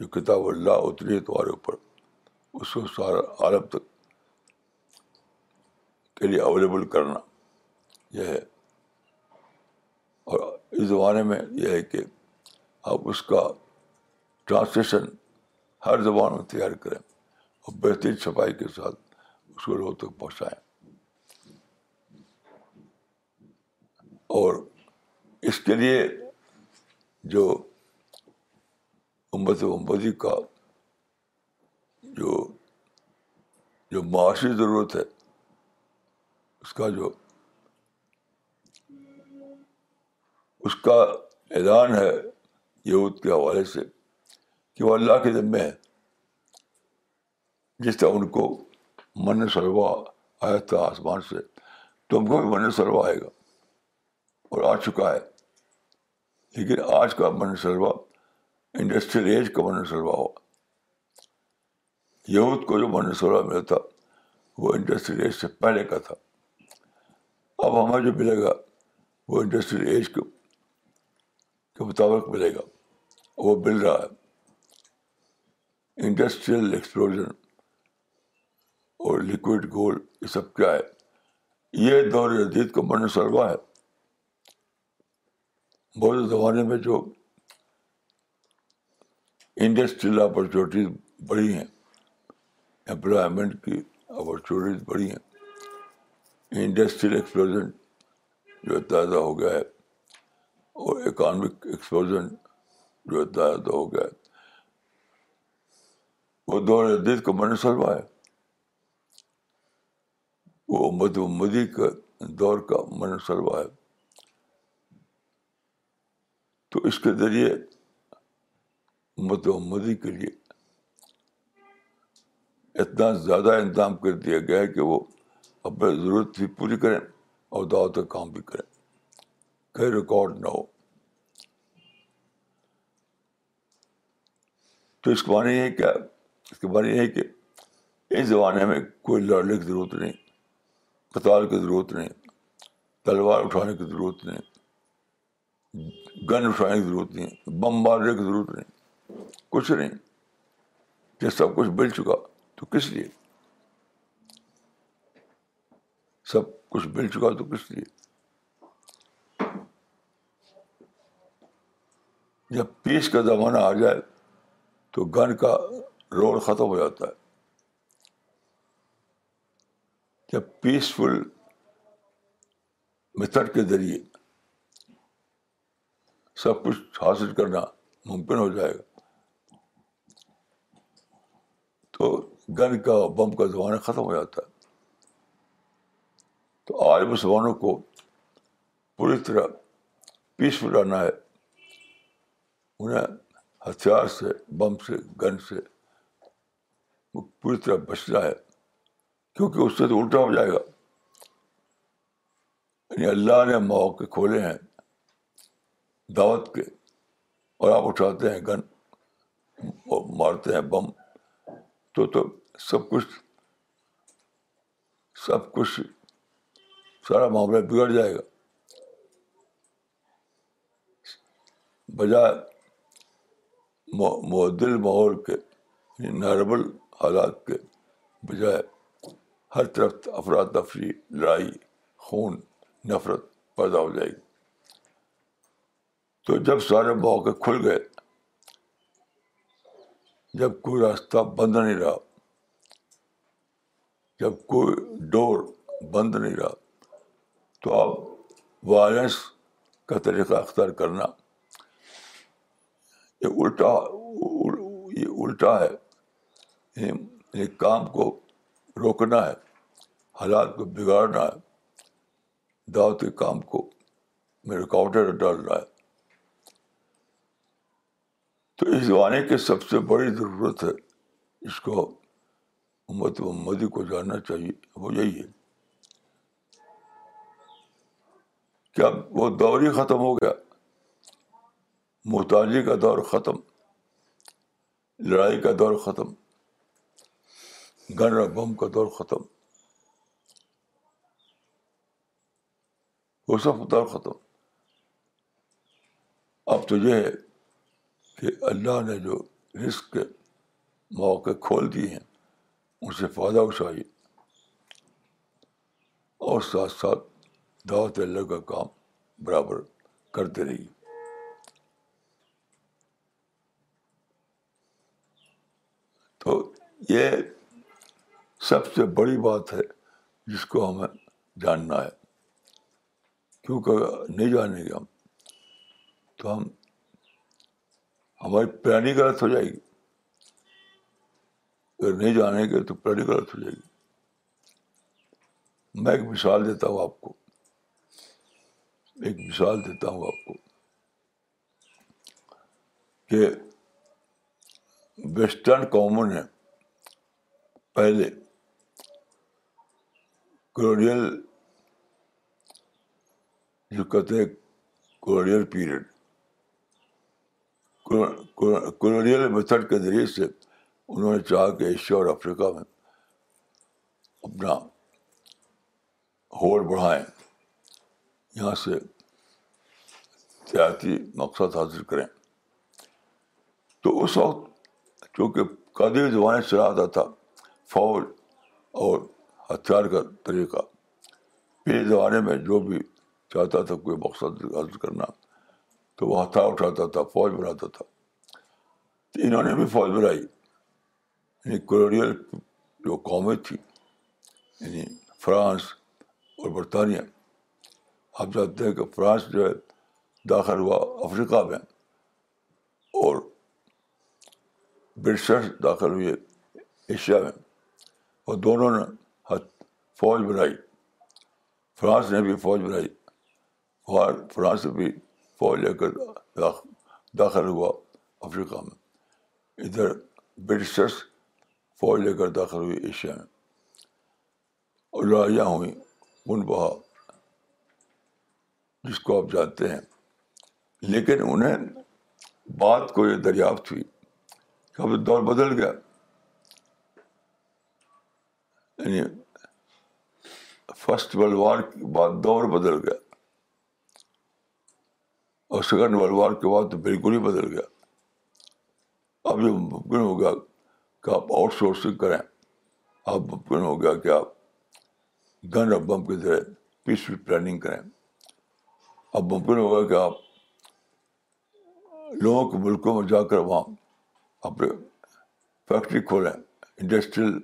جو کتاب اللہ اتری ہے تمہارے اوپر اس کو سارا عالم تک کے لیے اویلیبل کرنا یہ ہے اور اس زمانے میں یہ ہے کہ آپ اس کا ٹرانسلیشن ہر زبان میں تیار کریں اور بہترین صفائی کے ساتھ اس کو لوگوں تک پہنچائیں اور اس کے لیے جو امت امبدی کا جو جو معاشی ضرورت ہے اس کا جو اس کا اعلان ہے یہود کے حوالے سے کہ وہ اللہ کے ذمے ہے جس طرح ان کو من سروا آیا تھا آسمان سے تو ہم کو بھی من سروا آئے گا اور آ چکا ہے لیکن آج کا من سروا انڈسٹریل ایج کا منصوبہ شروع ہوا یہود کو جو بن ملا تھا وہ انڈسٹریل ایج سے پہلے کا تھا اب ہمیں جو ملے گا وہ انڈسٹریل ایج کے مطابق ملے گا وہ مل رہا ہے انڈسٹریل ایکسپلوژن اور لکوڈ گول یہ سب کیا ہے یہ دور جدید کا من ہے بہت زمانے میں جو انڈسٹریل اپورچونیٹیز بڑی ہیں امپلائمنٹ کی اپرچونیٹیز بڑی ہیں انڈسٹریل ایکسپلوژن جو تازہ ہو گیا ہے اور اکانومک ایکسپلوژن جو تازہ ہو گیا ہے وہ دور جدید کا ہوا ہے وہ مدو مدی کا دور کا منصلبہ ہے تو اس کے ذریعے مت امدی کے لیے اتنا زیادہ انتظام کر دیا گیا ہے کہ وہ اپنے ضرورت بھی پوری کریں اور دعوت کا کام بھی کریں کہیں ریکارڈ نہ ہو تو اس کے بارے یہ کیا اس کے بارے یہ ہے کہ اس زمانے میں کوئی لڑنے کی ضرورت نہیں پتال کی ضرورت نہیں تلوار اٹھانے کی ضرورت نہیں گن اٹھانے کی ضرورت نہیں بم مارنے کی ضرورت نہیں کچھ نہیں سب کچھ مل چکا تو کس لیے سب کچھ مل چکا تو کس لیے جب پیس کا زمانہ آ جائے تو گن کا رول ختم ہو جاتا ہے جب پیسفل میتھڈ کے ذریعے سب کچھ حاصل کرنا ممکن ہو جائے گا تو گن کا بم کا زمانہ ختم ہو جاتا ہے تو آج مسلمانوں کو پوری طرح پیسفل رہنا ہے انہیں ہتھیار سے بم سے گن سے پوری طرح بچنا ہے کیونکہ اس سے تو الٹا ہو جائے گا یعنی اللہ نے مواقع کھولے ہیں دعوت کے اور آپ اٹھاتے ہیں گن مارتے ہیں بم تو تو سب کچھ سب کچھ سارا معاملہ بگڑ جائے گا بجائے معدل ماحول کے نارمل یعنی حالات کے بجائے ہر طرف افراد افریح لڑائی خون نفرت پیدا ہو جائے گی تو جب سارے مواقع کھل گئے جب کوئی راستہ بند نہیں رہا جب کوئی ڈور بند نہیں رہا تو اب وائلنس کا طریقہ اختیار کرنا یہ الٹا یہ الٹا ہے کام کو روکنا ہے حالات کو بگاڑنا ہے دعوت کے کام کو میں رکاوٹیں ڈالنا ہے تو اس زمانے کی سب سے بڑی ضرورت ہے اس کو امت محمدی کو جاننا چاہیے وہ یہی ہے کیا وہ دور ہی ختم ہو گیا محتاجی کا دور ختم لڑائی کا دور ختم گن بم کا دور ختم وہ سب دور ختم اب تو یہ ہے کہ اللہ نے جو رزق کے مواقع کھول دیے ہیں ان سے فائدہ اٹھائیے اور ساتھ ساتھ دعوت اللہ کا کام برابر کرتے رہیے تو یہ سب سے بڑی بات ہے جس کو ہمیں جاننا ہے کیونکہ نہیں جانیں گے ہم تو ہم ہماری پلاننگ غلط ہو جائے گی اگر نہیں جانیں گے تو پلاننگ غلط ہو جائے گی میں ایک مثال دیتا ہوں آپ کو ایک مثال دیتا ہوں آپ کو کہ ویسٹرن کامن ہے پہلے کروریل جو کہتے ہیں کروریئل پیریڈ کلونیل میتھڈ کے ذریعے سے انہوں نے چاہا کہ ایشیا اور افریقہ میں اپنا ہوڑ بڑھائیں یہاں سے سیاحتی مقصد حاصل کریں تو اس وقت چونکہ قدیم زمانے سے آتا تھا فوج اور ہتھیار کا طریقہ پہلے زمانے میں جو بھی چاہتا تھا کوئی مقصد حاصل کرنا تو وہ ہتھا اٹھاتا تھا فوج بناتا تھا تو انہوں نے بھی فوج بنائی یعنی کورونیل جو قومیں تھی یعنی فرانس اور برطانیہ آپ جانتے ہیں کہ فرانس جو ہے داخل ہوا افریقہ میں اور برٹش داخل ہوئے ایشیا میں اور دونوں نے فوج بنائی فرانس نے بھی فوج بنائی اور فرانس بھی فوج لے کر داخل ہوا افریقہ میں ادھر برٹشرس فوج لے کر داخل ہوئی ایشیا میں اور لڑائیاں ہوئیں ان بہا جس کو آپ جانتے ہیں لیکن انہیں بات کو یہ دریافت ہوئی کہ اب دور بدل گیا یعنی فسٹ ورلڈ وار کے بعد دور بدل گیا اور سیکنڈ ورلڈ وار کے بعد تو بالکل ہی بدل گیا اب جو ممکن ہو گیا کہ آپ آؤٹ سورسنگ کریں اب ممکن ہو گیا کہ آپ گن اور بم کے ذریعے پیس پلاننگ کریں اب ممکن ہوگا کہ آپ لوگوں کے ملکوں میں جا کر وہاں اپنے فیکٹری کھولیں انڈسٹریل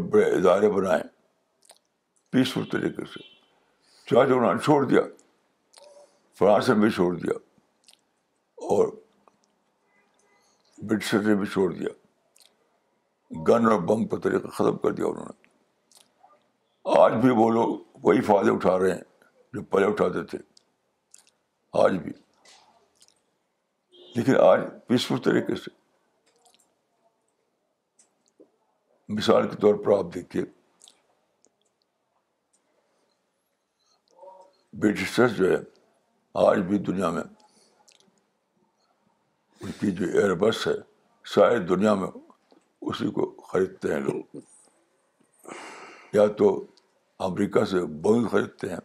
بڑے ادارے بنائیں پیسفل طریقے سے چاہے جو انہوں نے چھوڑ دیا فرانس نے بھی چھوڑ دیا اور برٹشر نے بھی چھوڑ دیا گن اور بم کا طریقہ ختم کر دیا انہوں نے آج بھی وہ لوگ وہی فائدے اٹھا رہے ہیں جو پہلے اٹھاتے تھے آج بھی لیکن آج پیسفل طریقے سے مثال کے طور پر آپ دیکھیے برٹشرس جو ہے آج بھی دنیا میں ان کی جو ایئر بس ہے ساری دنیا میں اسی کو خریدتے ہیں لوگ یا تو امریکہ سے بوئنگ خریدتے ہیں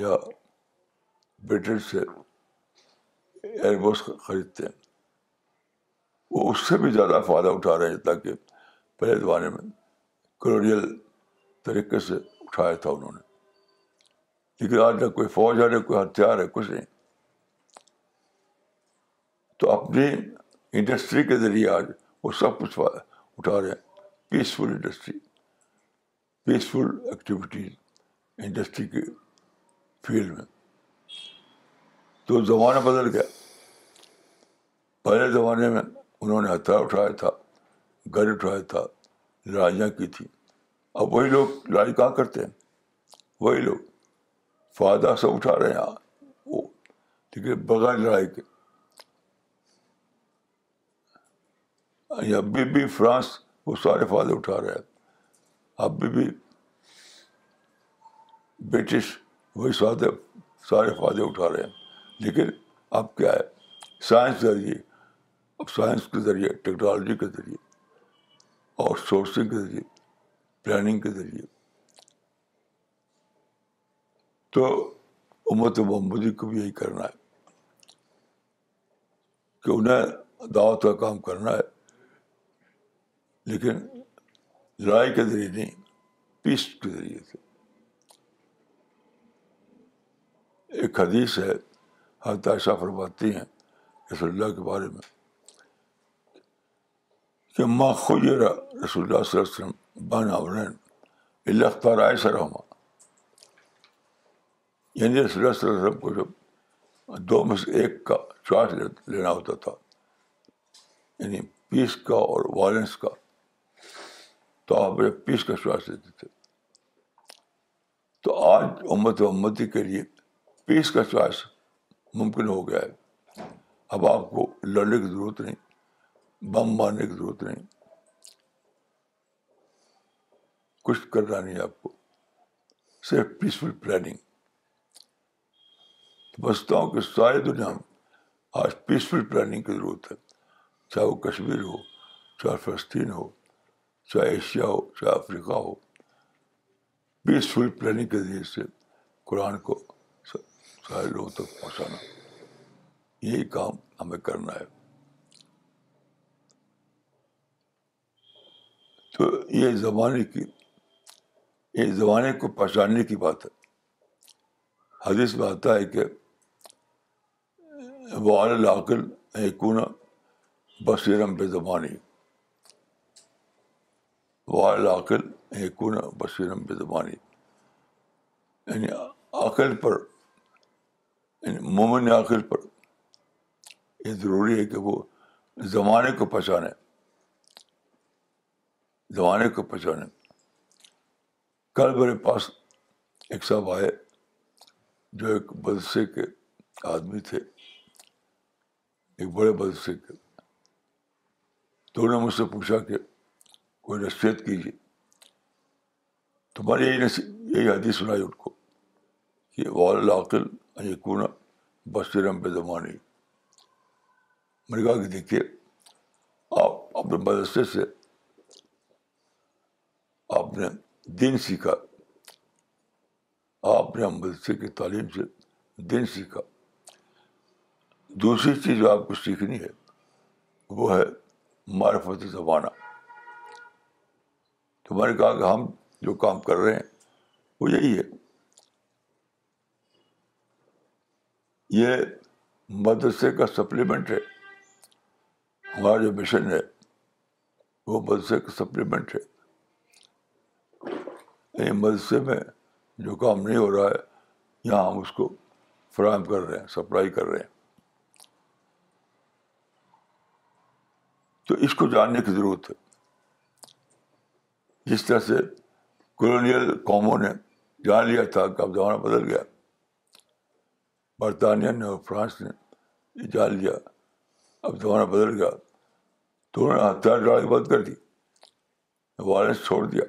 یا برٹش سے ایئر بس خریدتے ہیں وہ اس سے بھی زیادہ فائدہ اٹھا رہے ہیں تاکہ پہلے زمانے میں کلونیل طریقے سے اٹھایا تھا انہوں نے لیکن آج نہ کوئی فوج ہے نہ کوئی ہتھیار ہے کچھ نہیں تو اپنی انڈسٹری کے ذریعے آج وہ سب کچھ اٹھا رہے ہیں peaceful industry peaceful activities industry کے فیلڈ میں تو زمانہ بدل گیا پہلے زمانے میں انہوں نے ہتھیار اٹھایا تھا گھر اٹھایا تھا لڑائیاں کی تھیں اب وہی لوگ لڑائی کہاں کرتے ہیں وہی لوگ فائدہ سب اٹھا رہے ہیں وہ ہے بغیر لڑائی کے ابھی بھی فرانس وہ سارے فائدے اٹھا رہے ہیں ابھی بھی برٹش وہی سارے سارے فائدے اٹھا رہے ہیں لیکن اب کیا ہے سائنس کے ذریعے اب سائنس کے ذریعے ٹیکنالوجی کے ذریعے آؤٹ سورسنگ کے ذریعے پلاننگ کے ذریعے تو امت محمدی کو بھی یہی کرنا ہے کہ انہیں دعوت کا کام کرنا ہے لیکن لڑائی کے ذریعے نہیں پیس کے ذریعے سے ایک حدیث ہے حضرت عائشہ فرماتی ہیں رسول اللہ کے بارے میں کہ ماں خجیر رسول اللہ صلی اللہ علیہ وسلم بان اللہ اختار عائشہ ہمارا یعنی رسول اللہ اللہ صلی علیہ وسلم کو جب دو میں سے ایک کا چوائس لینا ہوتا تھا یعنی پیس کا اور وائلنس کا تو آپ پیس کا چوائس لیتے تھے تو آج امت و امتی کے لیے پیس کا چوائس ممکن ہو گیا ہے اب آپ کو لڑنے کی ضرورت نہیں بم مارنے کی ضرورت نہیں کچھ کرنا نہیں آپ کو صرف پیسفل پلاننگ سمجھتا ہوں کہ ساری دنیا میں آج پیسفل پلاننگ کی ضرورت ہے چاہے وہ کشمیر ہو چاہے فلسطین ہو چاہے ایشیا ہو چاہے افریقہ ہو پیسفل پلاننگ کے ذریعے سے قرآن کو سارے لوگوں تک پہنچانا یہی کام ہمیں کرنا ہے تو یہ زمانے کی یہ زمانے کو پہچاننے کی بات ہے حدیث میں آتا ہے کہ وال العقل کون بصیرم بے زبانی وال العقل ایک بصیرم بے زبانی یعنی عقل پر یعنی مومن عقل پر یہ ضروری ہے کہ وہ زمانے کو پہچانے زمانے کو پہچانے کل میرے پاس ایک صاحب آئے جو ایک بدسے کے آدمی تھے ایک بڑے مدرسے کے تو انہوں نے مجھ سے پوچھا کہ کوئی نصیحت کیجیے تمہاری یہی نصیح یہی حدیث سنائی ان کو کہ والے کون بشرم بے زمانے کہا کہ دیکھیے آپ اپنے مدرسے سے آپ نے دن سیکھا آپ نے مدرسے کی تعلیم سے دن سیکھا دوسری چیز جو آپ کو سیکھنی ہے وہ ہے معرفت زمانہ تمہارے کہا کہ ہم جو کام کر رہے ہیں وہ یہی ہے یہ مدرسے کا سپلیمنٹ ہے ہمارا جو مشن ہے وہ مدرسے کا سپلیمنٹ ہے یعنی مدرسے میں جو کام نہیں ہو رہا ہے یہاں ہم اس کو فراہم کر رہے ہیں سپلائی کر رہے ہیں تو اس کو جاننے کی ضرورت ہے جس طرح سے کلونیل قوموں نے جان لیا تھا کہ اب زمانہ بدل گیا برطانیہ نے اور فرانس نے یہ جان لیا اب زمانہ بدل گیا تو انہوں نے ہتھیار ڈال کے بند کر دی وائلنس چھوڑ دیا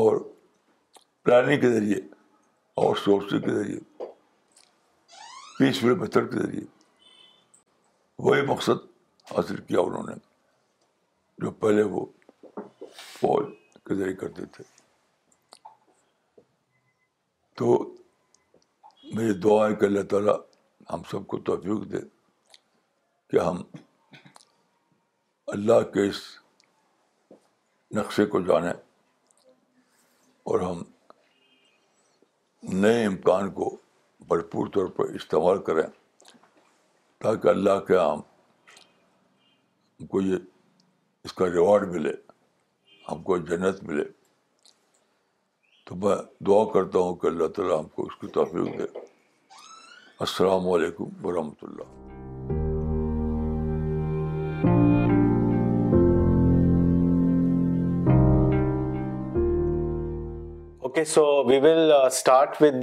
اور پلاننگ کے ذریعے اور سوچنے کے ذریعے پیس میتھڈ کے ذریعے وہی مقصد حاصل کیا انہوں نے جو پہلے وہ فوج کے ذریعے کرتے تھے تو میری دعا ہے کہ اللہ تعالیٰ ہم سب کو توفیق دے کہ ہم اللہ کے اس نقشے کو جانیں اور ہم نئے امکان کو بھرپور طور پر استعمال کریں تاکہ اللہ کے عام ہم کو یہ اس کا ریوارڈ ملے ہم کو جنت ملے تو میں دعا کرتا ہوں کہ اللہ تعالیٰ ہم کو اس کی دے السلام علیکم we will Allah okay so we will start session.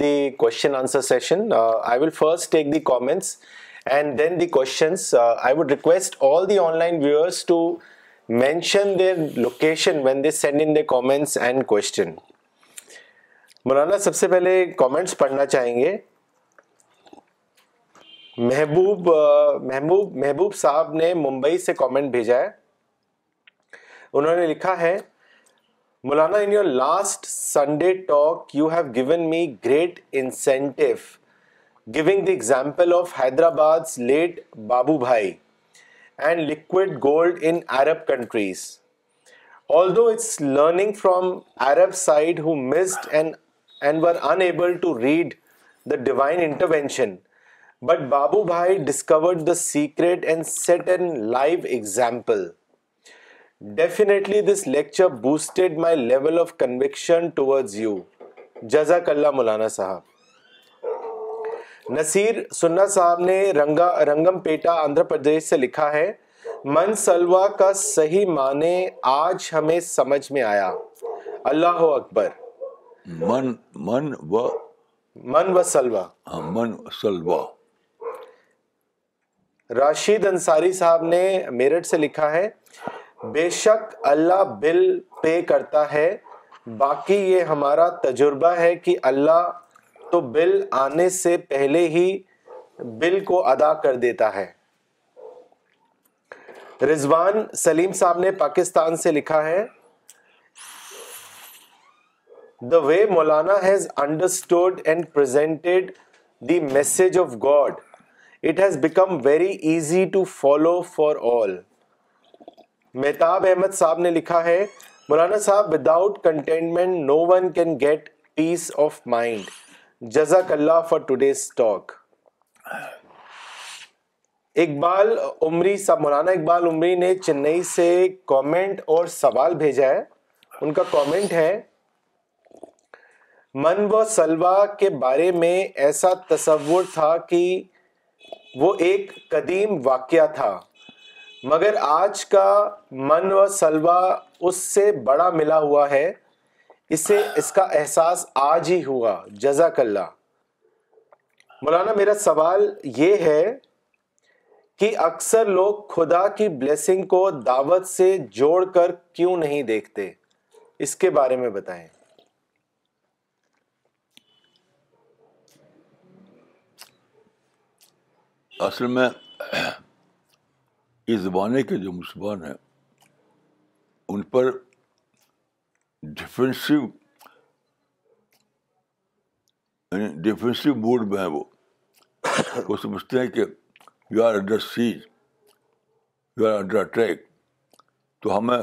The uh, I will first take the comments and then the questions I would request all the online viewers to mention their location when they send in the comments and question Maulana سب سے پہلے کامنٹس پڑھنا چاہیں گے محبوب محبوب محبوب صاحب نے ممبئی سے کامنٹ بھیجا ہے انہوں نے لکھا ہے Maulana in your last Sunday talk you have given me great incentive giving the example of Hyderabad late Babu Bhai and liquid gold in Arab countries although it's learning from Arab side hood and and were unable to read the divine intervention but Babu Bhai discovered the secret and set and live example definitely this lecture boosted my level of conviction towards you جزاک اللہ مولانا صاحب نصیر سننا صاحب نے رنگم پیٹا آندھرا پردیش سے لکھا ہے من سلوا کا صحیح معنی آج ہمیں سمجھ میں آیا اللہ اکبر من من من من و و سلوا راشید انصاری صاحب نے میرٹھ سے لکھا ہے بے شک اللہ بل پے کرتا ہے باقی یہ ہمارا تجربہ ہے کہ اللہ تو بل آنے سے پہلے ہی بل کو ادا کر دیتا ہے رضوان سلیم صاحب نے پاکستان سے لکھا ہے the way Maulana has understood and presented the message of God it has become very easy to follow for all Mehtab Ahmed Sahab نے لکھا ہے Maulana Sahab without contentment no one can get peace of mind جزاک اللہ for today talk Iqbal Umri Sahab Maulana Iqbal عمری نے چنئی سے کامنٹ اور سوال بھیجا ہے ان کا کامنٹ ہے من و سلوا کے بارے میں ایسا تصور تھا کہ وہ ایک قدیم واقعہ تھا مگر آج کا من و سلوا اس سے بڑا ملا ہوا ہے سے اس کا احساس آج ہی ہوا جزاک اللہ مولانا میرا سوال یہ ہے کہ اکثر لوگ خدا کی بلیسنگ کو دعوت سے جوڑ کر کیوں نہیں دیکھتے اس کے بارے میں بتائیں اصل میں اس زمانے کے جو مسلمان ہیں ان پر ڈیفینسو یعنی ڈیفینسو موڈ میں ہیں وہ وہ سمجھتے ہیں کہ you are under siege you are under attack تو ہمیں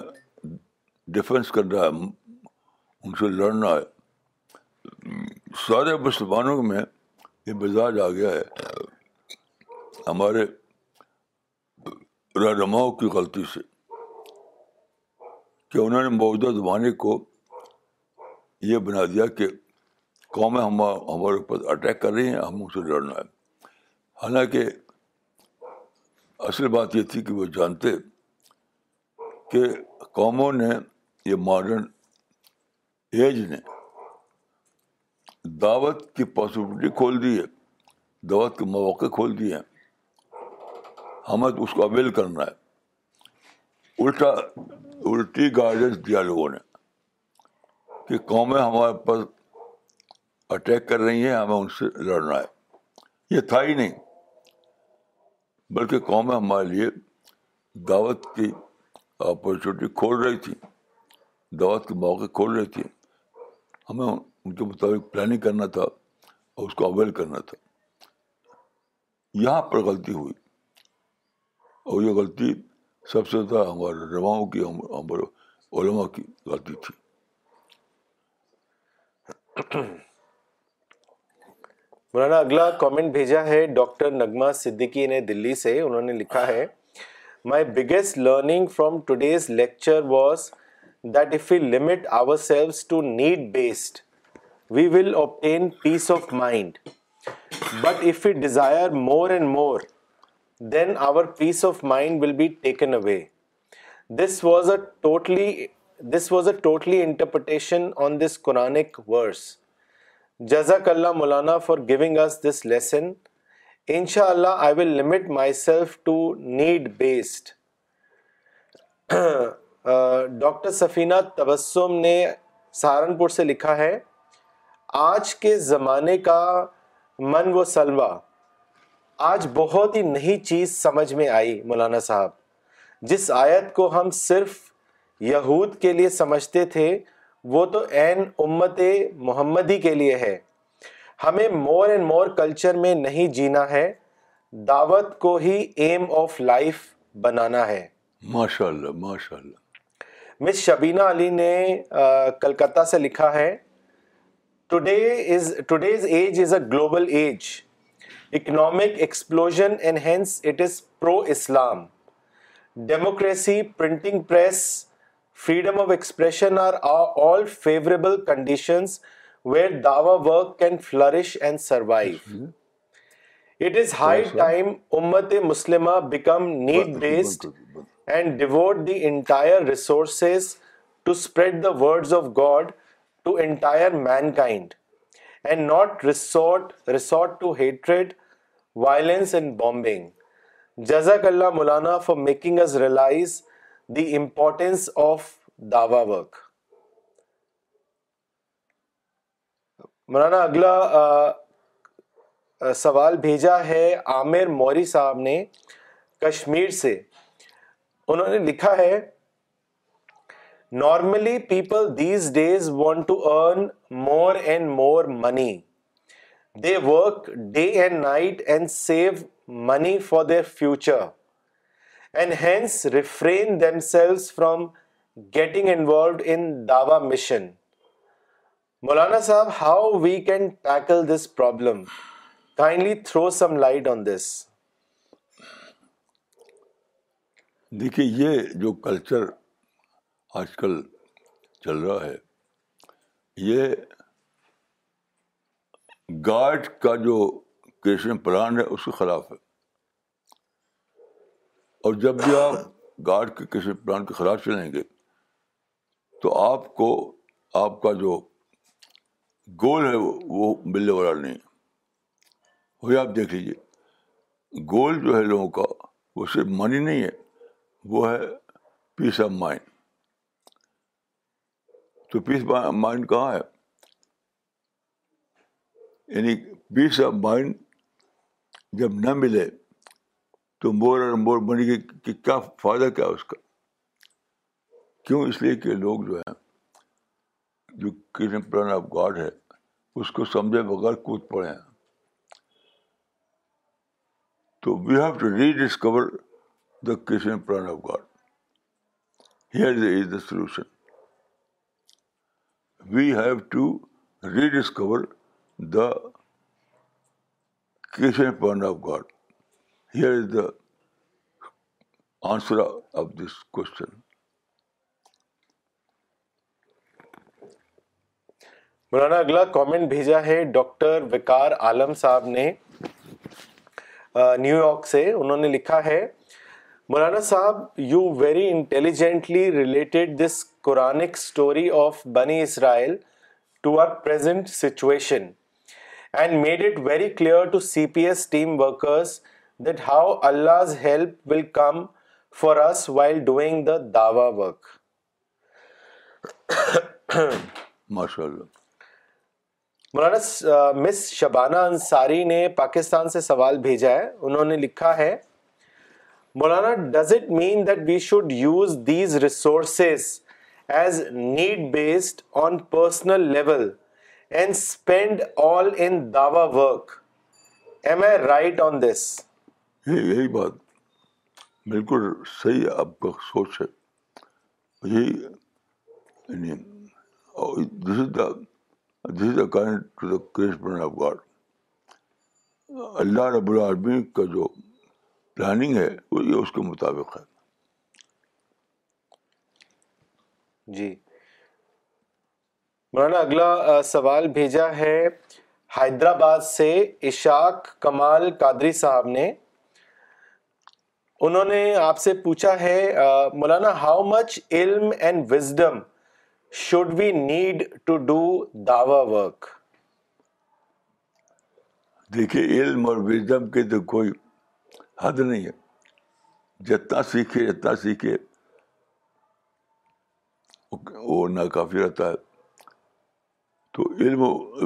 ڈیفینس کرنا ہے ان سے لڑنا ہے سارے مسلمانوں میں یہ مزاج آ گیا ہے ہمارے رہنماؤں کی غلطی سے کہ انہوں نے موجودہ زمانے کو یہ بنا دیا کہ قومیں ہم ہمارے اوپر اٹیک کر رہی ہیں ہم اسے لڑنا ہے حالانکہ اصل بات یہ تھی کہ وہ جانتے کہ قوموں نے یہ ماڈرن ایج نے دعوت کی پاسبلٹی کھول دی ہے دعوت کے مواقع کھول دیے ہیں ہمیں اس کو اویل کرنا ہے الٹا الٹی گائیڈنس دیا لوگوں نے کہ قومیں ہمارے پر اٹیک کر رہی ہیں ہمیں ان سے لڑنا ہے یہ تھا ہی نہیں بلکہ قومیں ہمارے لیے دعوت کی اپرچونیٹی کھول رہی تھی دعوت کے موقع کھول رہی تھی ہمیں ان کے مطابق پلاننگ کرنا تھا اور اس کو اویل کرنا تھا یہاں پر غلطی ہوئی اور یہ غلطی سب سے زیادہ ہمارے رواؤں کی ہمارے علماء کی غلطی تھی مولانا اگلا کامنٹ بھیجا ہے ڈاکٹر نگما صدیقی نے دلی سے انہوں نے لکھا ہے my biggest learning from today's lecture was that if you limit ourselves to need based we will obtain peace of mind but if you desire more and more then our peace of mind will be taken away this was a totally this was a totally interpretation on this Quran جزاک اللہ مولانا فار گونگ دس لیسن ان شاء اللہ I will limit myself to need based doctor Safina Tabassum نے سہارنپور سے لکھا ہے آج کے زمانے کا من و سلوا آج بہت ہی نئی چیز سمجھ میں آئی مولانا صاحب جس آیت کو ہم صرف یہود کے لیے سمجھتے تھے وہ تو این امت محمدی کے لیے ہے ہمیں مور اینڈ مور کلچر میں نہیں جینا ہے دعوت کو ہی ایم آف لائف بنانا ہے ماشاء اللہ ماشاء اللہ مس شبینہ علی نے کلکتہ سے لکھا ہے today today's age is a global age economic explosion, and hence it is pro-Islam. Democracy, printing press, freedom of expression are all favorable conditions where dawah work can flourish and survive. Mm-hmm. It is high time Ummat-e-Muslima become need-based and devote the entire resources to spread the words of God to entire mankind. Maulana اگلا سوال بھیجا ہے عامر موری صاحب نے کشمیر سے انہوں نے لکھا ہے normally people these days want to earn more and more money they work day and night and save money for their future and hence refrain themselves from getting involved in Dawa mission Maulana Sahab how we can tackle this problem kindly throw some light on this دیکھیے یہ جو کلچر آج کل چل رہا ہے یہ گاڈ کا جو کرشن پلان ہے اس کے خلاف ہے اور جب بھی آپ گاڈ کے کرشن پلان کے خلاف چلیں گے تو آپ کو آپ کا جو گول ہے وہ وہ ملنے والا نہیں وہی آپ دیکھ لیجیے گول جو ہے لوگوں کا وہ صرف منی نہیں ہے وہ ہے پیس آف مائنڈ تو پیس مائنڈ کہاں ہے یعنی پیس آف مائنڈ جب نہ ملے تو مور اور مور کیا فائدہ کیا اس کا کیوں اس لیے کہ لوگ جو ہیں جو کرشن پلان آف گاڈ ہے اس کو سمجھے بغیر کود پڑے ہیں تو we have to rediscover the creation plan of God here is the solution we have to repoint of God here is the answer of this question Maulana اگلا کامنٹ بھیجا ہے ڈاکٹر وکار عالم صاحب نے نیو یارک سے انہوں نے لکھا ہے Maulana Sahab you very intelligently related this Quranic story of Bani Israel to our situation and made it very clear to C P S team workers that how Allah help will come for us while doing the Dawa work ماشاء اللہ مولانا مس شبانہ انصاری نے پاکستان سے سوال بھیجا ہے انہوں نے لکھا ہے Maulana does it mean that we should use these resources as need based on on personal level and spend all in Dawa work am I right this یہی بات بالکل صحیح آپ کا سوچ ہے ٹو دا آف گاڈ اللہ رب العالمین کا جو پلاننگ ہے وہ یہ اس کے مطابق ہے جی مولانا اگلا سوال بھیجا ہے حیدرآباد سے اشاق کمال قادری صاحب نے انہوں نے آپ سے پوچھا ہے مولانا ہاؤ مچ علم and wisdom should we need to do Dawa work دیکھیے علم اور وزڈم کے تو کوئی حد نہیں ہے جتنا سیکھے جتنا سیکھے وہ ناکافی کافی رہتا ہے تو علم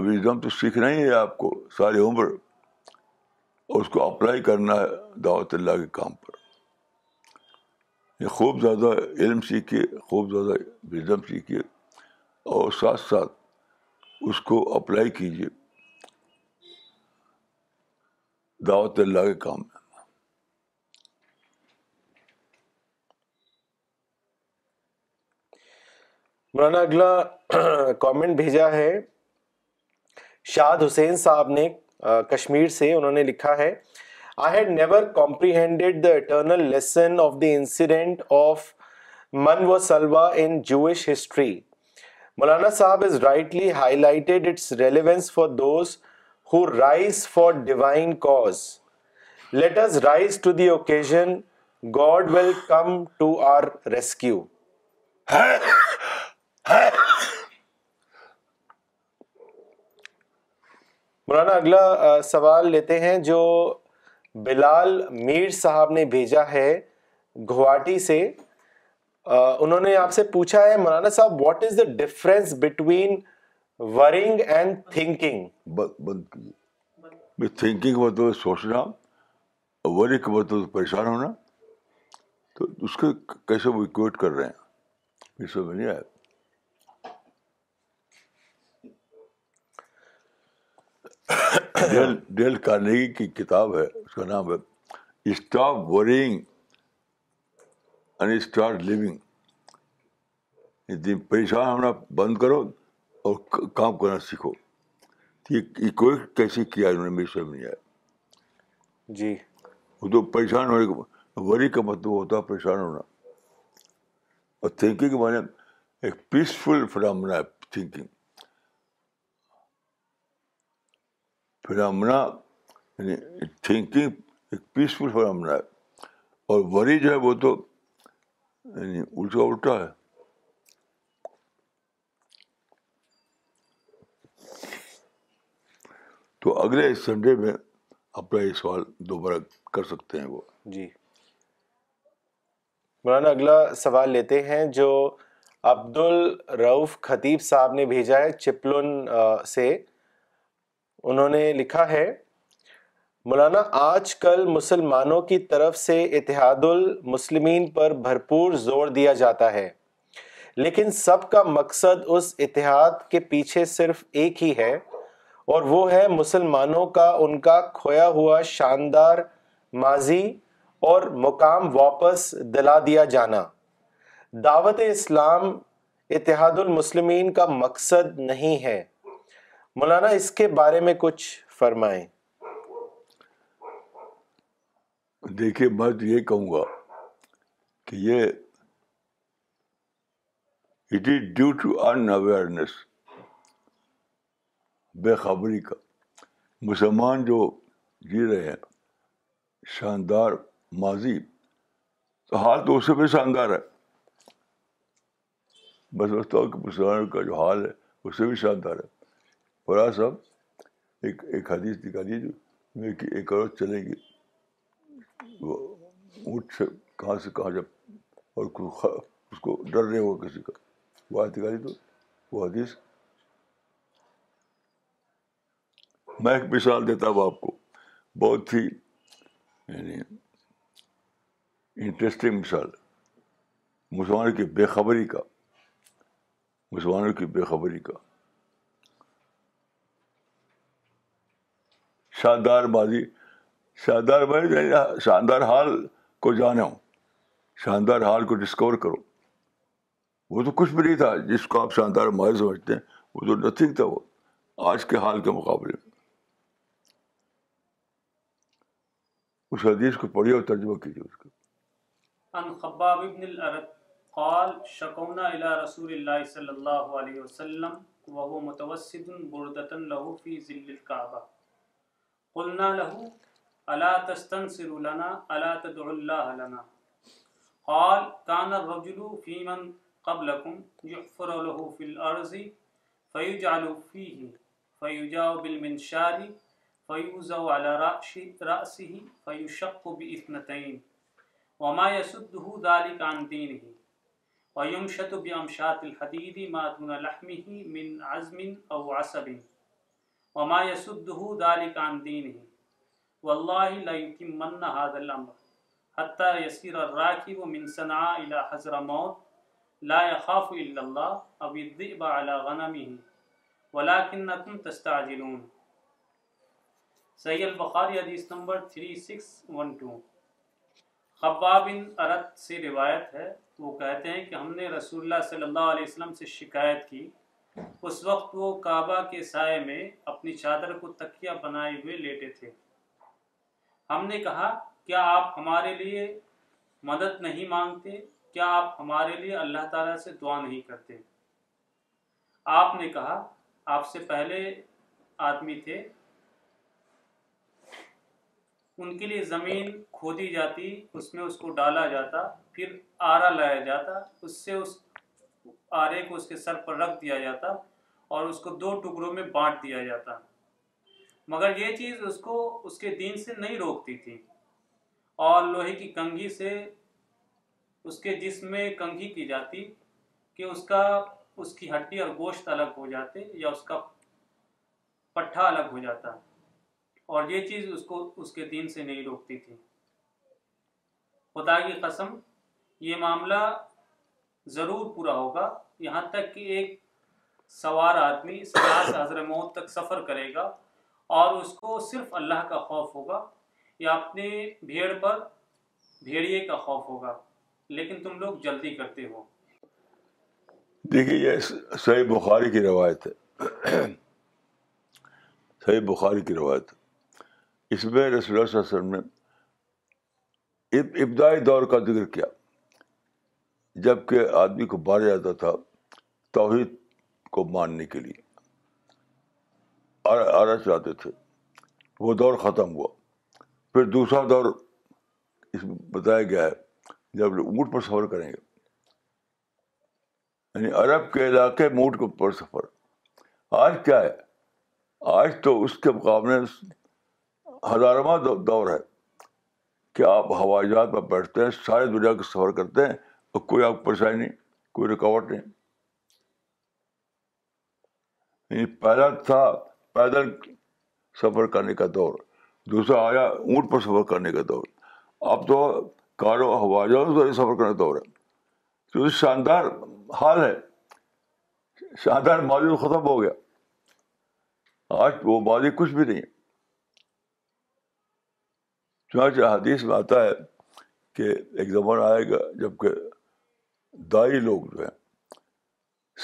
وزم تو سیکھنا ہی ہے آپ کو ساری عمر اور اس کو اپلائی کرنا ہے دعوت اللہ کے کام پر خوب زیادہ علم سیکھیے خوب زیادہ وزم سیکھیے اور ساتھ ساتھ اس کو اپلائی کیجیے دعوت اللہ کے کام میں مولانا اگلا کامنٹ بھیجا ہے شاد حسین صاحب نے کشمیر سے انہوں نے لکھا ہے I head Jewish history Maulana Sahab is rightly highlight its relevance for those who rise for divine cause the occasion God will come to our rescue Maulana اگلا سوال لیتے ہیں جو بلال میر صاحب نے بھیجا ہے گوہاٹی سے انہوں نے آپ سے پوچھا ہے Maulana Sahab what is the difference between worrying and thinking سوچنا ورنگ پریشان ہونا تو اس کے کیسے وہ کر رہے ہیں نہیں آیا ڈیل ڈیل کارنیگی کی کتاب ہے اس کا نام ہے stop worrying and start living پریشان ہونا بند کرو اور کام کرنا سیکھو یہ کوئی کیسے کیا انہوں نے میری سمجھ نہیں آیا جی وہ تو پریشان ہونے کا وری کا مطلب ہوتا ہے پریشان ہونا اور تھنکنگ کے بارے میں ایک پیسفل فرامنا ہے تھنکنگ یعنی تھنکنگ ایک پیسفل فرامنا ہے اور وری جو ہے ہے وہ تو تو یعنی الٹا الٹا اگلے سنڈے میں اپنا یہ سوال دوبارہ کر سکتے ہیں وہ جی مولانا اگلا سوال لیتے ہیں جو عبد الروف خطیب صاحب نے بھیجا ہے چپلن سے انہوں نے لکھا ہے مولانا آج کل مسلمانوں کی طرف سے اتحاد المسلمین پر بھرپور زور دیا جاتا ہے لیکن سب کا مقصد اس اتحاد کے پیچھے صرف ایک ہی ہے اور وہ ہے مسلمانوں کا ان کا کھویا ہوا شاندار ماضی اور مقام واپس دلا دیا جانا دعوت اسلام اتحاد المسلمین کا مقصد نہیں ہے مولانا اس کے بارے میں کچھ فرمائیں دیکھیے میں یہ کہوں گا کہ یہ it is due to awareness بے خبری کا مسلمان جو جی رہے ہیں شاندار ماضی تو حال تو اس سے بھی شاندار ہے میں سمجھتا ہوں کہ کا جو حال ہے اس سے بھی شاندار ہے صاحب ایک ایک حدیث میں کہ ایک اور چلے گی وہ اونٹ سے کہاں سے کہاں جب اور اس کو ڈر رہے ہو کسی کا وہ نکالی تو وہ حدیث میں ایک مثال دیتا ہوں آپ کو بہت ہی یعنی انٹرسٹنگ مثال مسلمانوں کی بے خبری کا مسلمانوں کی بے خبری کا شاندار بازی شاندار بازی یعنی شاندار حال کو ہوں شاندار حال کو ڈسکور کرو وہ تو کچھ بھی نہیں تھا جس کو آپ شاندار ماہر سمجھتے ہیں وہ تو نتھنگ تھا وہ آج کے حال کے مقابلے میں اس حدیث کو پڑھیے اور ترجمہ کیجیے اس کا عن خباب ابن الارد قال شکونا الى رسول اللہ صلی اللہ علیہ وسلم وهو متوسد بردتا له في ظل الكعبہ قلنا لہو تستنصر لنا الا علاط اللہ لنا قال کان الرجل فیمن من قم ضفرہ له فیوجالفی الارض بل منشاری فیوض بالمنشار راکشی على فعیو رأسه و بفنطئین وما يسده ذلك عن فعم شت البامشات الحدیدی ما دون لحمه من عزم آظمن عصب وما يسده ذلك عن دينه والله لا يتمن هذا ماسدہ دارِ کاندین ہیں وَََََََََ حد الم حتيٰ لا يخاف منسنا الله ابنامى الذئب على غنمه ولكنكم تستعجلون صحیح البخاری حدیث نمبر 3612 خباب بن ارت سے روایت ہے وہ کہتے ہیں کہ ہم نے رسول اللہ صلی اللہ علیہ وسلم سے شکایت کی اس وقت وہ کعبہ کے سائے میں اپنی چادر کو تکیہ بنائے ہوئے لیٹے تھے ہم نے کہا کیا آپ ہمارے لیے مدد نہیں مانگتے کیا آپ ہمارے لیے اللہ تعالیٰ سے دعا نہیں کرتے آپ نے کہا آپ سے پہلے آدمی تھے ان کے لیے زمین کھودی جاتی اس میں اس کو ڈالا جاتا پھر آرا لایا جاتا اس سے اس آرے کو اس کے سر پر رکھ دیا جاتا اور اس کو دو ٹکڑوں میں بانٹ دیا جاتا مگر یہ چیز اس کو اس کے دین سے نہیں روکتی تھی اور لوہے کی کنگھی سے اس کے جسم میں کنگھی کی جاتی کہ اس کا اس کی ہڈی اور گوشت الگ ہو جاتے یا اس کا پٹھا الگ ہو جاتا اور یہ چیز اس کو اس کے دین سے نہیں روکتی تھی خدا کی قسم یہ معاملہ ضرور پورا ہوگا یہاں تک کہ ایک سوار آدمی حضر موت تک سفر کرے گا اور اس کو صرف اللہ کا خوف ہوگا یا اپنے بھیڑ پر بھیڑیے کا خوف ہوگا لیکن تم لوگ جلدی کرتے ہو دیکھیے یہ صحیح بخاری کی روایت ہے صحیح بخاری کی روایت اس میں رسول اللہ اللہ صلی علیہ وسلم نے ابتدائی دور کا ذکر کیا جب کہ آدمی کو مارا جاتا تھا توحید کو ماننے کے لیے آرا چلاتے تھے وہ دور ختم ہوا پھر دوسرا دور اس میں بتایا گیا ہے جب لوگ اونٹ پر سفر کریں گے یعنی عرب کے علاقے میں اونٹ پر سفر آج کیا ہے آج تو اس کے مقابلے ہزارواں دور ہے کہ آپ ہوائی جہاز پر بیٹھتے ہیں ساری دنیا کا سفر کرتے ہیں اور کوئی آپ کو پریشانی نہیں کوئی رکاوٹ نہیں یعنی پہلا تھا پیدل سفر کرنے کا دور دوسرا آیا اونٹ پر سفر کرنے کا دور اب تو کارو ہوا جاؤ سفر کرنے کا دور ہے تو شاندار حال ہے شاندار ماضی تو ختم ہو گیا آج وہ ماضی کچھ بھی نہیں چنانچہ حدیث میں آتا ہے کہ ایک زمانہ آئے گا جب کہ دائی لوگ جو ہیں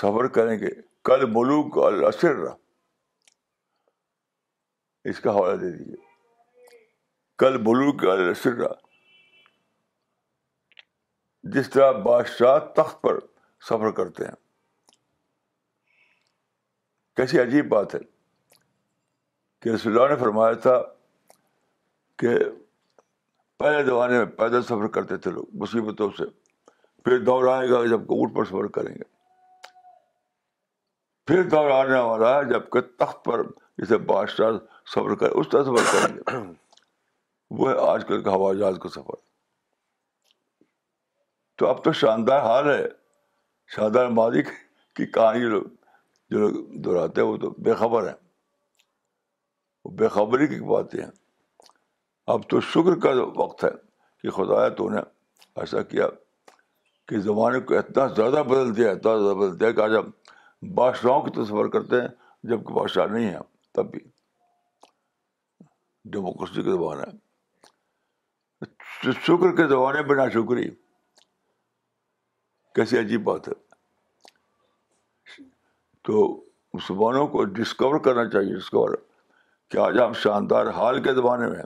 سفر کریں گے کل ملوک الشرا اس کا حوالہ دے دیجیے کل ملوک الشرہ جس طرح بادشاہ تخت پر سفر کرتے ہیں کیسی عجیب بات ہے کہ رسول اللہ نے فرمایا تھا کہ پہلے زمانے میں پیدل سفر کرتے تھے لوگ مصیبتوں سے پھر دور آئے گا جب اونٹ پر سفر کریں گے پھر دور آنے والا ہے جب کہ تخت پر جسے بادشاہ سفر کرے اس طرح سفر کریں گے وہ ہے آج کل کا ہوائی جہاز کا سفر تو اب تو شاندار حال ہے شاندار مالک کی کہانی جو لوگ لوگ دہراتے ہیں وہ تو بے خبر ہیں وہ بے خبری کی باتیں ہیں اب تو شکر کا وقت ہے کہ خدایا تو نے ایسا کیا کہ زمانے کو اتنا زیادہ بدل دیا اتنا زیادہ بدل دیا کہ آج ہم بادشاہوں کی تصور کرتے ہیں جب کہ بادشاہ نہیں ہیں تب بھی ڈیموکریسی کا زبان ہے شکر کے زمانے میں نہ شکری کیسی عجیب بات ہے تو زبانوں کو ڈسکور کرنا چاہیے ڈسکور کہ آج ہم شاندار حال کے زمانے میں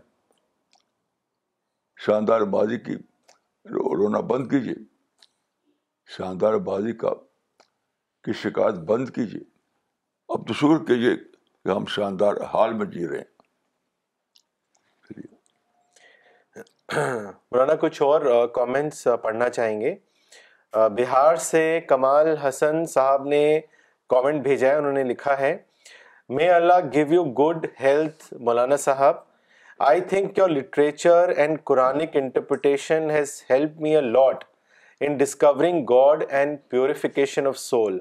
شاندار بازی کی رونا بند کیجیے شاندار بازی کا کی شکایت بند کیجیے اب تو شکر کیجیے کہ ہم شاندار حال میں جی رہے ہیں مولانا کچھ اور کامنٹس پڑھنا چاہیں گے بہار سے کمال حسن صاحب نے کامنٹ بھیجا ہے انہوں نے لکھا ہے may Allah give you good health Maulana Sahab I think your literature and Quran interpretation has help me a lot in discovering God and purification of soul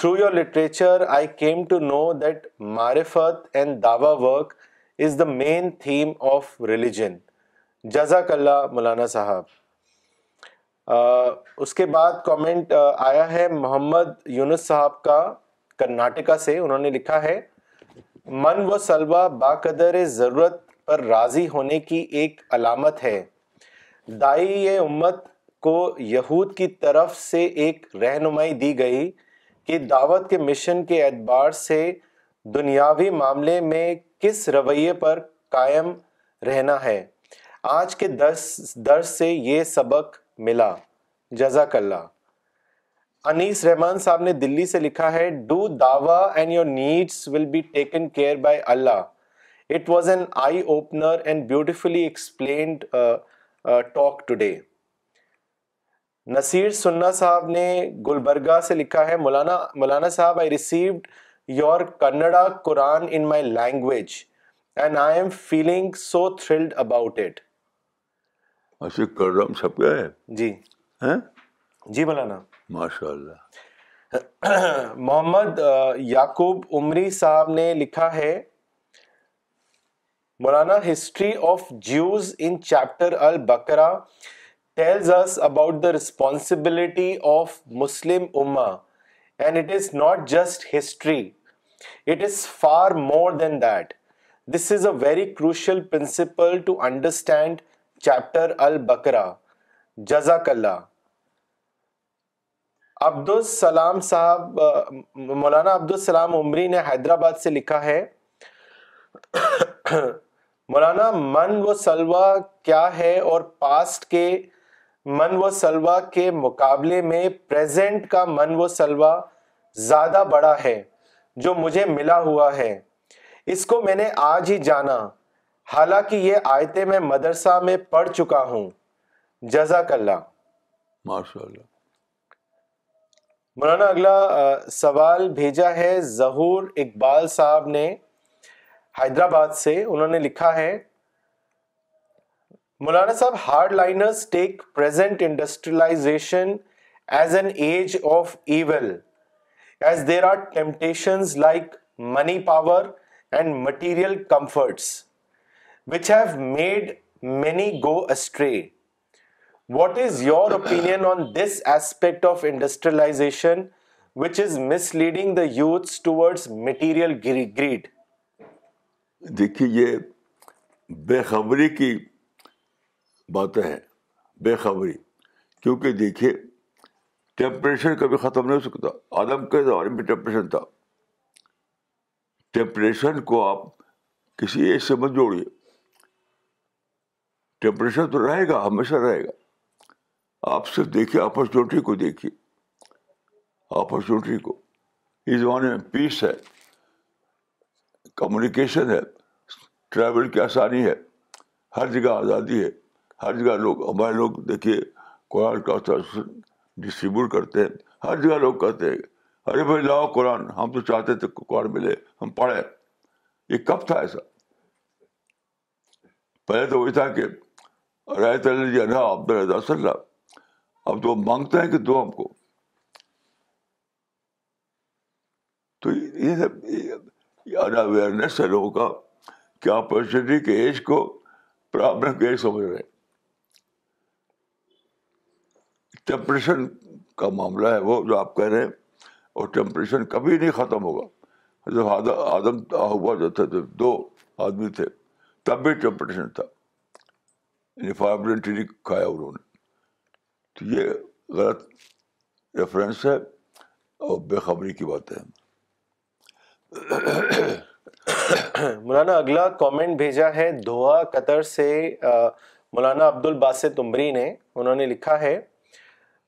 through your literature I came to know that معرفت and Dawa work is the main theme of religion جزاک اللہ مولانا صاحب اس کے بعد کامنٹ آیا ہے محمد یونس صاحب کا کرناٹکا سے انہوں نے لکھا ہے من و سلوا با قدر ضرورت پر راضی ہونے کی ایک علامت ہے دائی امت کو یہود کی طرف سے ایک رہنمائی دی گئی کہ دعوت کے مشن کے اعتبار سے دنیاوی معاملے میں کس رویے پر قائم رہنا ہے آج کے درس درس سے یہ سبق ملا جزاک اللہ انیس رحمان صاحب نے دلی سے لکھا ہے do Dawa and your needs will be taken care by Allah it was an eye opener and beautifully explained talk today Naseer سننا صاحب نے گلبرگا سے لکھا ہے مولانا مولانا صاحب I received your Kannada Quran in my language and I am feeling so thrilled about it Karam ji ji مولانا ماشاء اللہ محمد یعقوب عمری صاحب نے لکھا ہے Maulana history of Jews in chapter البکرا Abdus Salam صاحب مولانا عبد السلام عمری نے حیدرآباد سے لکھا ہے مولانا من و سلوا کیا ہے اور پاسٹ کے من و سلوا کے مقابلے میں پریزنٹ کا من و سلوا زیادہ بڑا ہے جو مجھے ملا ہوا ہے اس کو میں نے آج ہی جانا حالانکہ یہ آیتیں میں مدرسہ میں پڑھ چکا ہوں جزاک اللہ ماشاء اللہ اگلا سوال بھیجا ہے ظہور اقبال صاحب نے حیدرآباد سے انہوں نے لکھا ہے Maulana Sahab hardliners take present industrialisation as an age of evil as there are temptations like money power and material comforts which have made many go astray what is your opinion on this aspect of industrialisation which is misleading the youth towards material greed دیکھیے یہ بے خبری کی باتیں ہیں بے خبری کیونکہ دیکھیے ٹیمپریشر کبھی ختم نہیں ہو سکتا آدم کے زمانے میں ٹیمپریشن تھا ٹیمپریشن کو آپ کسی ایج سے مت جوڑیے ٹیمپریشن تو رہے گا ہمیشہ رہے گا آپ صرف دیکھیے اپرچونیٹی کو دیکھیے اپرچونیٹی کو اس زمانے میں پیس ہے کمیونیکیشن ہے ٹریول کی آسانی ہے ہر جگہ آزادی ہے ہر جگہ لوگ ہمارے لوگ دیکھیے قرآن کا تسلسل ڈسٹریبیوٹ کرتے ہیں ہر جگہ لوگ کہتے ہیں ارے بھائی لاؤ قرآن ہم تو چاہتے تھے قرآن ملے ہم پڑھے یہ کب تھا ایسا پہلے تو وہی تھا کہ رایت علی جی انہا عبد الرضا صلی اب تو مانگتے ہیں کہ دو ہم کو تو یہ سب ان اویئرنیس ہے لوگوں کا کہ آپ کے ایج کو پرابلم کے ایج سمجھ رہے ہیں ٹیمپریشن کا معاملہ ہے وہ جو آپ کہہ رہے ہیں اور ٹیمپریشن کبھی نہیں ختم ہوگا جب آدم ہوا جو تھا جب دو آدمی تھے تب بھی ٹیمپریشن تھا یعنی کھایا انہوں نے تو یہ غلط ریفرنس ہے اور بےخبری کی بات ہے مولانا اگلا کامنٹ بھیجا ہے دعا قطر سے مولانا عبد الباسط عمری نے انہوں نے لکھا ہے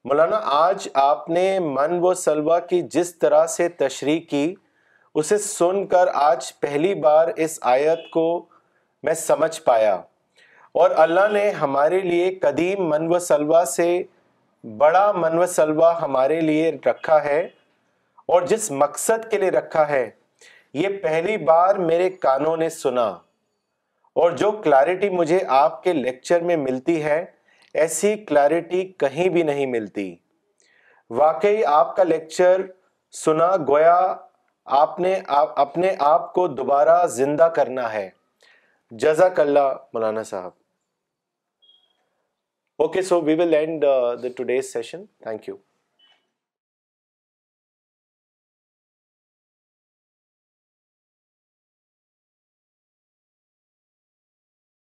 مولانا آج آپ نے من و سلوا کی جس طرح سے تشریح کی اسے سن کر آج پہلی بار اس آیت کو میں سمجھ پایا اور اللہ نے ہمارے لیے قدیم من و سلوا سے بڑا من و سلوا ہمارے لیے رکھا ہے اور جس مقصد کے لیے رکھا ہے یہ پہلی بار میرے کانوں نے سنا اور جو کلیرٹی مجھے آپ کے لیکچر میں ملتی ہے ایسی کلیرٹی کہیں بھی نہیں ملتی واقعی آپ کا لیکچر سنا گویا آپ نے اپنے آپ کو دوبارہ زندہ کرنا ہے جزاک اللہ Maulana Sahab okay so we will end the today's session thank you